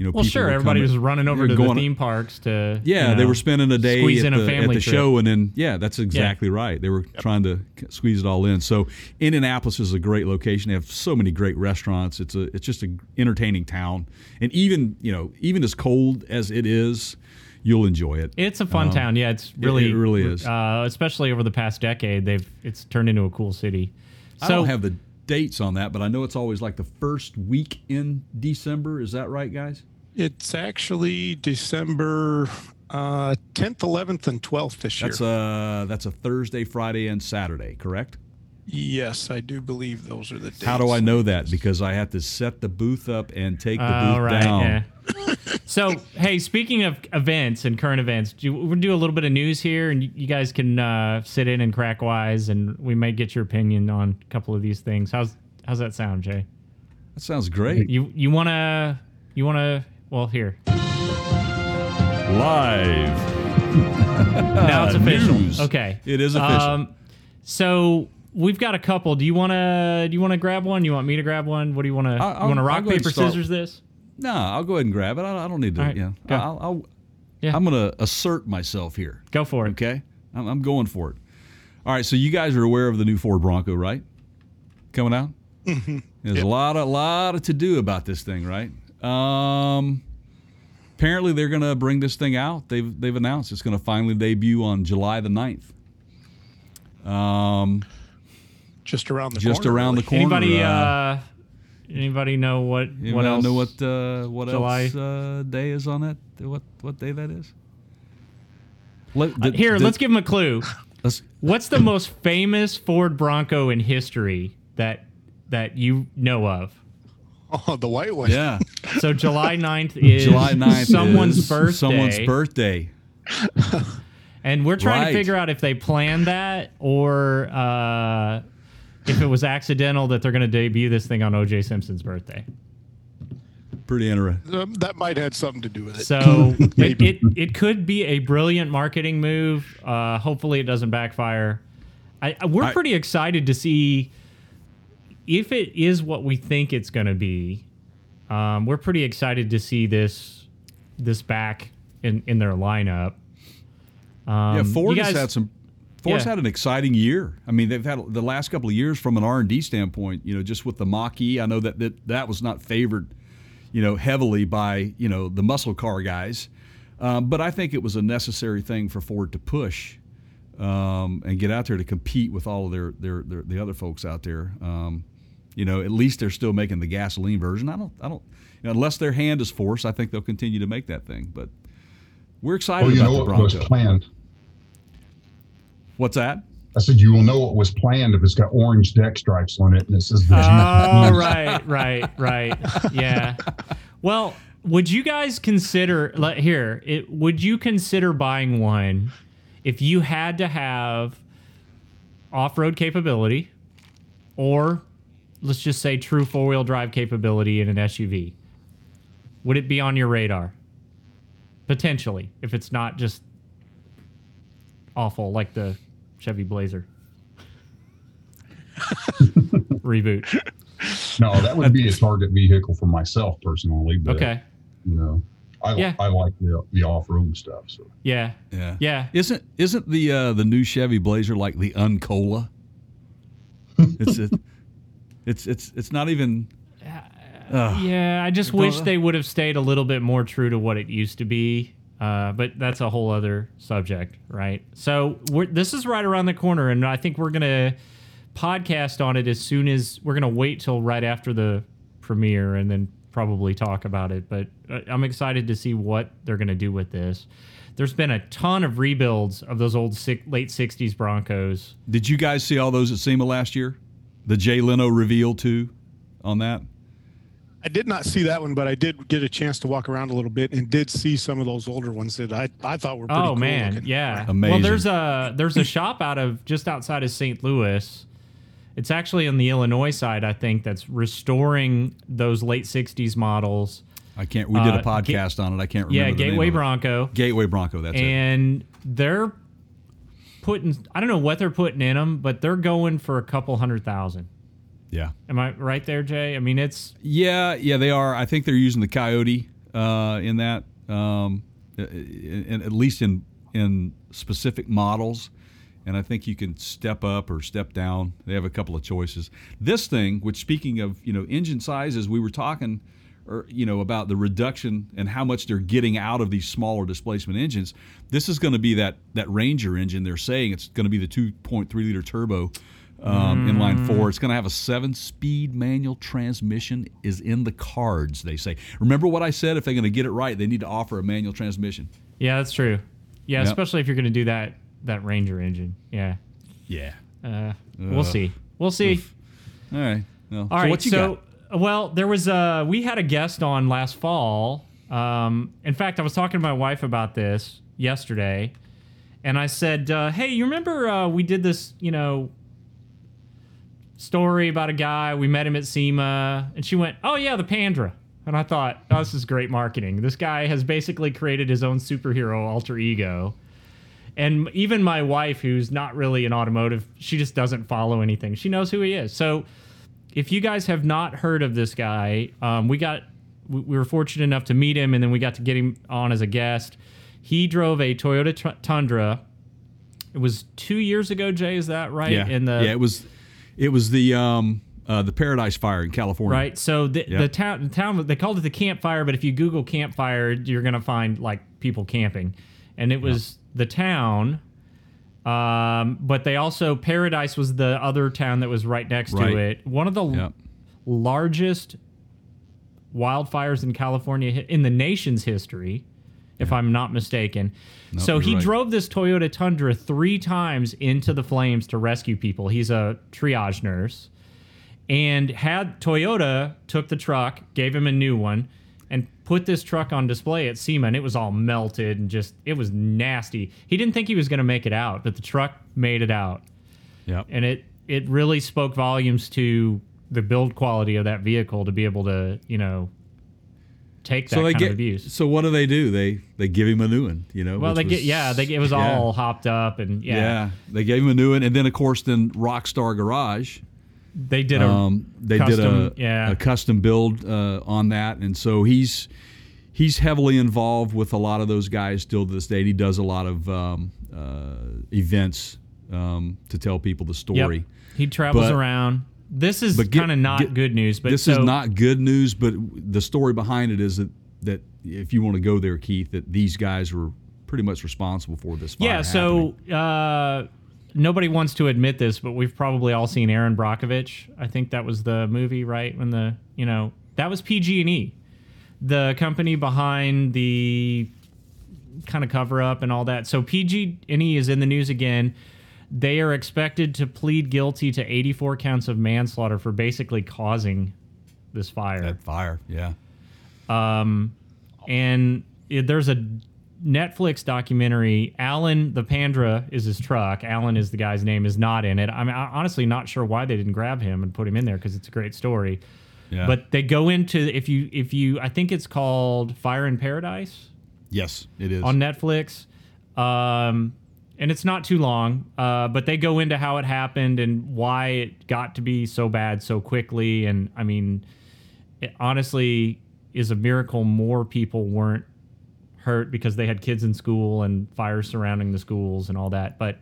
you know well, sure. Everybody was running over to the theme parks to. yeah, you they were spending a day at the, at the show, and then yeah, that's exactly right. They were trying to squeeze it all in. So Indianapolis is a great location. They have so many great restaurants. It's a it's just an entertaining town, and even you know even as cold as it is, you'll enjoy it. It's a fun Um, town. Yeah, it's really it really is. Uh, especially over the past decade, they've it's turned into a cool city. I So don't have the dates on that, but I know it's always like the first week in December. Is that right, guys? It's actually December uh, 10th, 11th, and 12th this year. That's a that's a Thursday, Friday, and Saturday, correct? yes, I do believe those are the dates. How do I know that? Because I have to set the booth up and take the All booth right, down. yeah. So, hey, speaking of events and current events, do, we'll do a little bit of news here, and you, you guys can uh, sit in and crack wise, and we might get your opinion on a couple of these things. How's how's that sound, Jay? That sounds great. You you wanna you wanna well here Live. now it's official. News. Okay, It is official. Um, so we've got a couple. Do you wanna do you wanna grab one? You want me to grab one? What do you wanna I'll- you wanna rock paper start. scissors this? No, I'll go ahead and grab it. I, I don't need to. All right, yeah, go. I'll, I'll, Yeah. I'm going to assert myself here. Go for it. Okay, I'm, I'm going for it. All right, so you guys are aware of the new Ford Bronco, right? Coming out. There's a lot, a lot of to do about this thing, right? Um, apparently, they're going to bring this thing out. They've they've announced it's going to finally debut on July the 9th. Um, Just around the just corner. around the corner. Anybody uh, uh, anybody know what You what else? know what uh, what July? else uh, day is on that? What what day that is? Let, Uh, here, let's give him a clue. let's What's the most famous Ford Bronco in history that that you know of? Oh, the white one. yeah. So July 9th is July 9th someone's is birthday. Someone's birthday. And we're trying Right. to figure out if they planned that or uh, if it was accidental that they're going to debut this thing on OJ Simpson's birthday. Pretty interesting. Um, that might have something to do with it. So it, it it could be a brilliant marketing move. Uh, hopefully, it doesn't backfire. I, I- we're I- pretty excited to see if it is what we think it's going to be. Um, we're pretty excited to see this this back in in their lineup. Um, Yeah, Ford you has had some. Ford's Yeah. had an exciting year. I mean, they've had the last couple of years from an R and D standpoint. You know, just with the Mach E, I know that that, that was not favored, you know, heavily by you know the muscle car guys, um, but I think it was a necessary thing for Ford to push um, and get out there to compete with all of their their, their the other folks out there. Um, you know, at least they're still making the gasoline version. I don't, I don't, you know, unless their hand is forced, I think they'll continue to make that thing. But we're excited Well, you about know the what was planned. What's that? I said you will know what was planned if it's got orange deck stripes on it and it says the Oh, right, right, right. Yeah. Well, would you guys consider let here? It would you consider buying one if you had to have off-road capability, or let's just say true four-wheel drive capability in an SUV? Would it be on your radar? Potentially, if it's not just awful like the Chevy Blazer reboot. No, that would be a target vehicle for myself personally. But, Okay. You know, I, Yeah. I like the, the off road stuff. So Yeah. Yeah. Yeah. Isn't isn't the uh, the new Chevy Blazer like the Uncola? it's it, It's it's it's not even. Yeah, I just wish they would have stayed a little bit more true to what it used to be. Uh, but that's a whole other subject, right? So this is right around the corner, and I think we're gonna podcast on it as soon as we're gonna wait till right after the premiere, and then probably talk about it. But uh, I'm excited to see what they're gonna do with this. There's been a ton of rebuilds of those old late '60s Broncos. Did you guys see all those at SEMA last year? The Jay Leno reveal too, on that. I did not see that one, but I did get a chance to walk around a little bit and did see some of those older ones that I, I thought were pretty Oh cool man, looking. yeah. Amazing. Well, there's a there's a shop out of just outside of St. Louis. It's actually on the Illinois side, I think, that's restoring those late '60s models. I can't. We did a Uh, Ga- podcast on it. I can't remember. Yeah, the name Gateway of it. Bronco, Gateway Bronco. That's it. and they're putting. I don't know what they're putting in them, but they're going for a couple hundred thousand. Yeah. Am I right there, Jay? I mean, it's Yeah, yeah, they are. I think they're using the Coyote uh, in that, um, in, at least in in specific models. And I think you can step up or step down. They have a couple of choices. This thing, which speaking of you know engine sizes, we were talking, or you know about the reduction and how much they're getting out of these smaller displacement engines. This is going to be that that Ranger engine. They're saying it's going to be the 2.3 liter turbo um, inline four. It's going to have a seven-speed manual transmission. Is in the cards. They say. Remember what I said? If they're going to get it right, they need to offer a manual transmission. yeah, that's true. Yeah, Yep. especially if you're going to do that that Ranger engine. Yeah, Yeah. uh, we'll see. We'll see. All right. Well, All so right. so, got? well, there was a we had a guest on last fall. Um, in fact, I was talking to my wife about this yesterday, and I said, uh, "Hey, you remember uh, we did this, you know, story about a guy we met him at SEMA?" And she went, "Oh yeah, the Pandra." And I thought, "Oh, this is great marketing. This guy has basically created his own superhero alter ego." And even my wife, who's not really an automotive, she just doesn't follow anything. She knows who he is. So if you guys have not heard of this guy, um, we got we we were fortunate enough to meet him, and then we got to get him on as a guest. He drove a Toyota Tundra. It was two years ago, Jay. Is that right? Yeah. In the yeah. It was. It was the um, uh, the Paradise Fire in California. right. So the, Yeah. the town, the town, they called it the campfire, but if you Google campfire, you're gonna find like people camping, and it was the town. Um, but they also Paradise was the other town that was right next Right. to it. One of the Yep. largest wildfires in California in the nation's history, if I'm not mistaken. so he right. drove this Toyota Tundra three times into the flames to rescue people. He's a triage nurse. And had Toyota took the truck, gave him a new one, and put this truck on display at SEMA, and it was all melted and just it was nasty. He didn't think he was going to make it out, but the truck made it out Yep. and it it really spoke volumes to the build quality of that vehicle to be able to you know take that so they kind get. of abuse. So what do they do? They they give him a new one. You know. Well, they get yeah, they, it was yeah. all hopped up and yeah, Yeah. They gave him a new one, and then of course, then Rockstar Garage. they did a Um, they custom, did a, yeah. a custom build uh, on that, and so he's he's heavily involved with a lot of those guys still to this day. And he does a lot of um, uh, events um, to tell people the Yep. story. He travels But- around. This is kind of not get- good news, but this so, is not good news, but the story behind it is that that if you want to go there, Keith, that these guys were pretty much responsible for this. Fire yeah. So uh, nobody wants to admit this, but we've probably all seen Erin Brockovich. I think that was the movie, right? When the you know that was PG and E, the company behind the kind of cover up and all that. So PG and E is in the news again. They are expected to plead guilty to 84 counts of manslaughter for basically causing this fire. that fire, yeah, Um, and it, there's a Netflix documentary. Alan the Pandra is his truck. Alan is the guy's name. Is not in it. I'm honestly not sure why they didn't grab him and put him in there because it's a great story. yeah. But they go into if you if you I think it's called Fire in Paradise yes, it is. on Netflix. Um, and it's not too long, uh, but they go into how it happened and why it got to be so bad so quickly. And I mean, it honestly is a miracle more people weren't hurt because they had kids in school and fires surrounding the schools and all that. But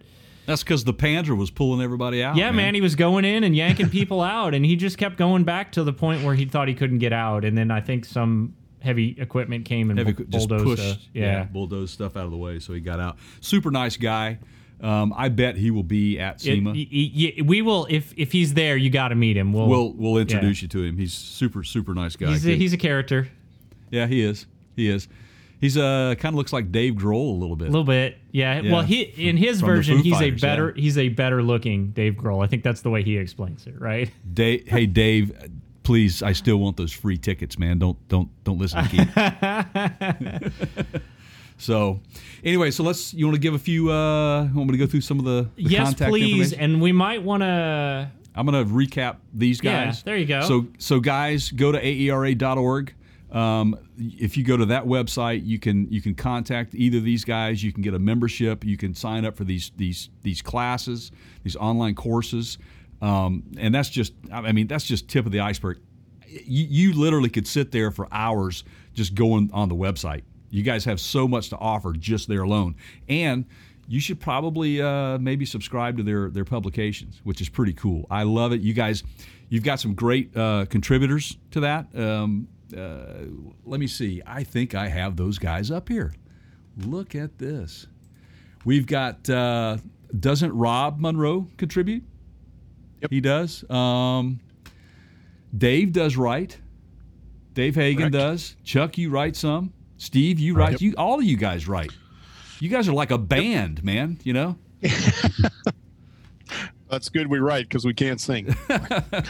That's because the Panzer was pulling everybody out. Yeah, man. he was going in and yanking people out, and he just kept going back to the point where he thought he couldn't get out, and then I think some heavy equipment came and Heavy, bu- just bulldozed. pushed, uh, yeah. bulldozed stuff out of the way, so he got out. Super nice guy. Um, I bet he will be at It- SEMA. y- we will if if he's there, you got to meet him. We'll, we'll we'll introduce you to him. He's super super nice guy. he's a, he's a character, yeah, he is. He is. He's uh kind of looks like Dave Grohl a little bit. a little bit. Yeah. Yeah. Well, he in his From version, he's Fighters, a better yeah. he's a better looking Dave Grohl. I think that's the way he explains it, right? Dave, hey Dave, please, I still want those free tickets, man. Don't don't don't listen to Keith. so, anyway, so let's. You want to give a few? uh Want me to go through some of the, the yes, contact please. And we might want to. I'm going to recap these guys. Yeah, there you go. So, so guys, go to aera.org. Um, if you go to that website, you can you can contact either of these guys. You can get a membership. You can sign up for these these these classes, these online courses, um, and that's just I mean that's just tip of the iceberg. You, you literally could sit there for hours just going on the website. You guys have so much to offer just there alone, and you should probably uh, maybe subscribe to their their publications, which is pretty cool. I love it. You guys, you've got some great uh, contributors to that. Um, uh, let me see. I think I have those guys up here. Look at this. We've got uh, doesn't Rob Monroe contribute? Yep. He does. Um, Dave does write. Dave Hagen Correct. does. Chuck, you write some. Steve, you write. You all of you guys write. You guys are like a band, man. You know. That's good. We write because we can't sing.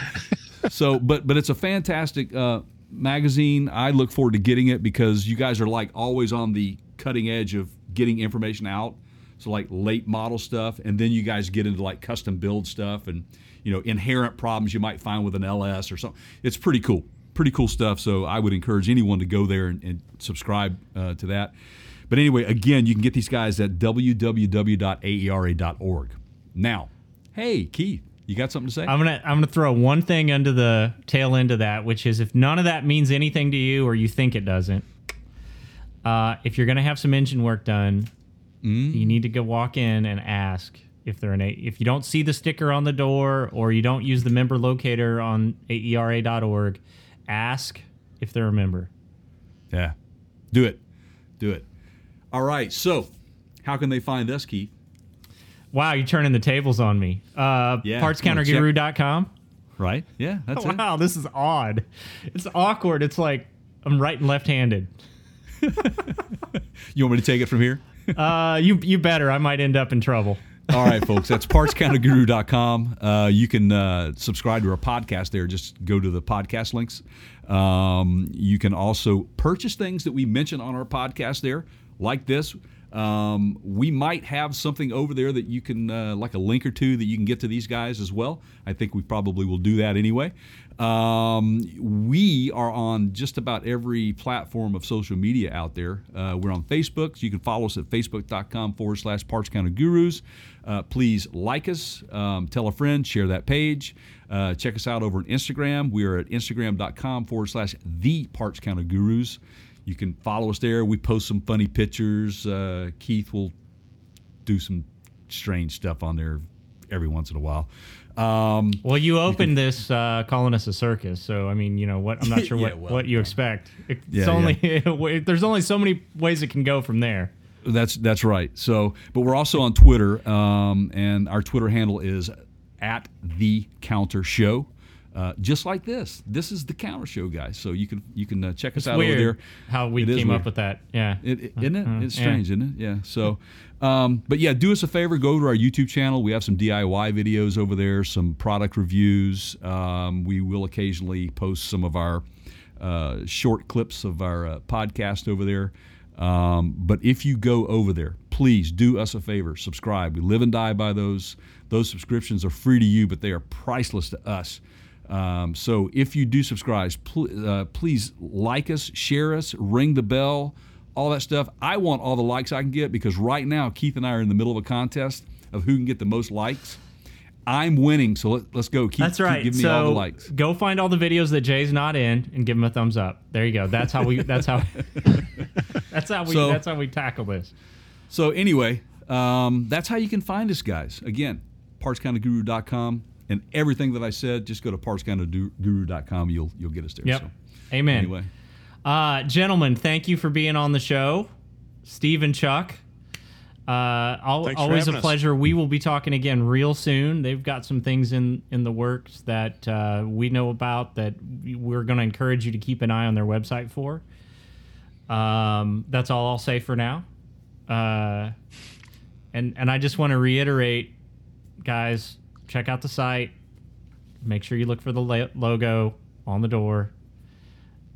so but but it's a fantastic uh, magazine i look forward to getting it because you guys are like always on the cutting edge of getting information out so like late model stuff and then you guys get into like custom build stuff and you know inherent problems you might find with an ls or something. It's pretty cool pretty cool stuff. So i would encourage anyone to go there and, and subscribe uh, to that. But anyway again you can get these guys at www.aera.org now hey keith you got something to say? I'm gonna I'm gonna throw one thing under the tail end of that, which is if none of that means anything to you or you think it doesn't, uh, if you're gonna have some engine work done, Mm. you need to go walk in and ask if they're an A. If you don't see the sticker on the door or you don't use the member locator on aera.org, ask if they're a member. Yeah. Do it. Do it. All right. So, how can they find us, Keith? Wow, you're turning the tables on me. Uh, Yeah. PartsCounterGuru.com. Right? Yeah, that's it. Wow, this is odd. It's awkward. It's like I'm right and left-handed. You want me to take it from here? Uh, you you better. I might end up in trouble. All right, folks. That's partscounterguru.com. Uh, you can uh, subscribe to our podcast there. Just go to the podcast links. Um, you can also purchase things that we mention on our podcast there, like this. Um, we might have something over there that you can, uh, like a link or two that you can get to these guys as well. I think we probably will do that anyway. Um, we are on just about every platform of social media out there. Uh, we're on Facebook. So you can follow us at facebook.com forward slash parts counter gurus. Uh, please like us, um, tell a friend, share that page. Uh, check us out over on Instagram. We are at instagram.com forward slash the parts counter gurus. You can follow us there. We post some funny pictures. Uh, Keith will do some strange stuff on there every once in a while. Um, Well, you opened this uh, calling us a circus, so I mean, you know what? I'm not sure Yeah, what, well, what you expect. It's Yeah, only there's only so many ways it can go from there. That's that's right. So, but we're also on Twitter, um, and our Twitter handle is at the Counter Show. Uh, just like this, this is the Counter Show, guys. So you can you can uh, check us It's out weird over there. how we It came up with that. Yeah. It, it, isn't it? It's yeah. strange, isn't it? Yeah. So, um, but yeah, do us a favor. Go to our YouTube channel. We have some DIY videos over there, some product reviews. Um, we will occasionally post some of our uh, short clips of our uh, podcast over there. Um, but if you go over there, please do us a favor. Subscribe. We live and die by those. Those subscriptions are free to you, but they are priceless to us. Um, so if you do subscribe, pl- uh, please like us, share us, ring the bell, all that stuff. I want all the likes I can get because right now Keith and I are in the middle of a contest of who can get the most likes. I'm winning, so let, let's go. Keep, That's keep right. giving me so all the likes. go find all the videos that Jay's not in and give him a thumbs up. There you go. That's how we. That's how. that's how we. So- that's how we tackle this. So anyway, um, that's how you can find us, guys. Again, partscounterguru.com. And everything that I said, just go to partscounterguru.com. You'll you'll get us there. Yep. So, Amen. anyway, Uh, gentlemen, thank you for being on the show. Steve and Chuck. Uh, al- always a having us. pleasure. We will be talking again real soon. They've got some things in, in the works that uh, we know about that we're going to encourage you to keep an eye on their website for. Um, that's all I'll say for now. Uh, and and I just want to reiterate, guys, check out the site. Make sure you look for the la- logo on the door.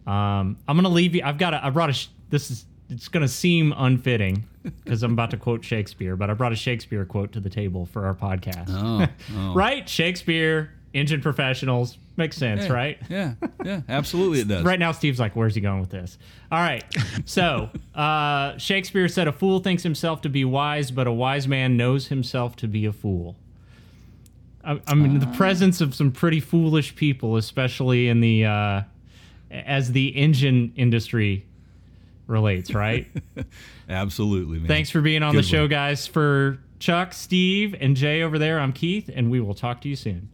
Um, I'm gonna leave you. I've got. A, I brought a. sh- This is. It's gonna seem unfitting because I'm about to quote Shakespeare, but I brought a Shakespeare quote to the table for our podcast. oh, oh. Right? Shakespeare, engine professionals, makes sense, Yeah, right? Yeah, yeah, absolutely, it does. Right now, Steve's like, "Where's he going with this?" All right. So uh, Shakespeare said, "A fool thinks himself to be wise, but a wise man knows himself to be a fool." I, I'm in the presence of some pretty foolish people, especially in the uh, as the engine industry relates. Right. Absolutely, man. Thanks for being on Good the show, one. guys. For Chuck, Steve, and Jay over there, I'm Keith, and we will talk to you soon.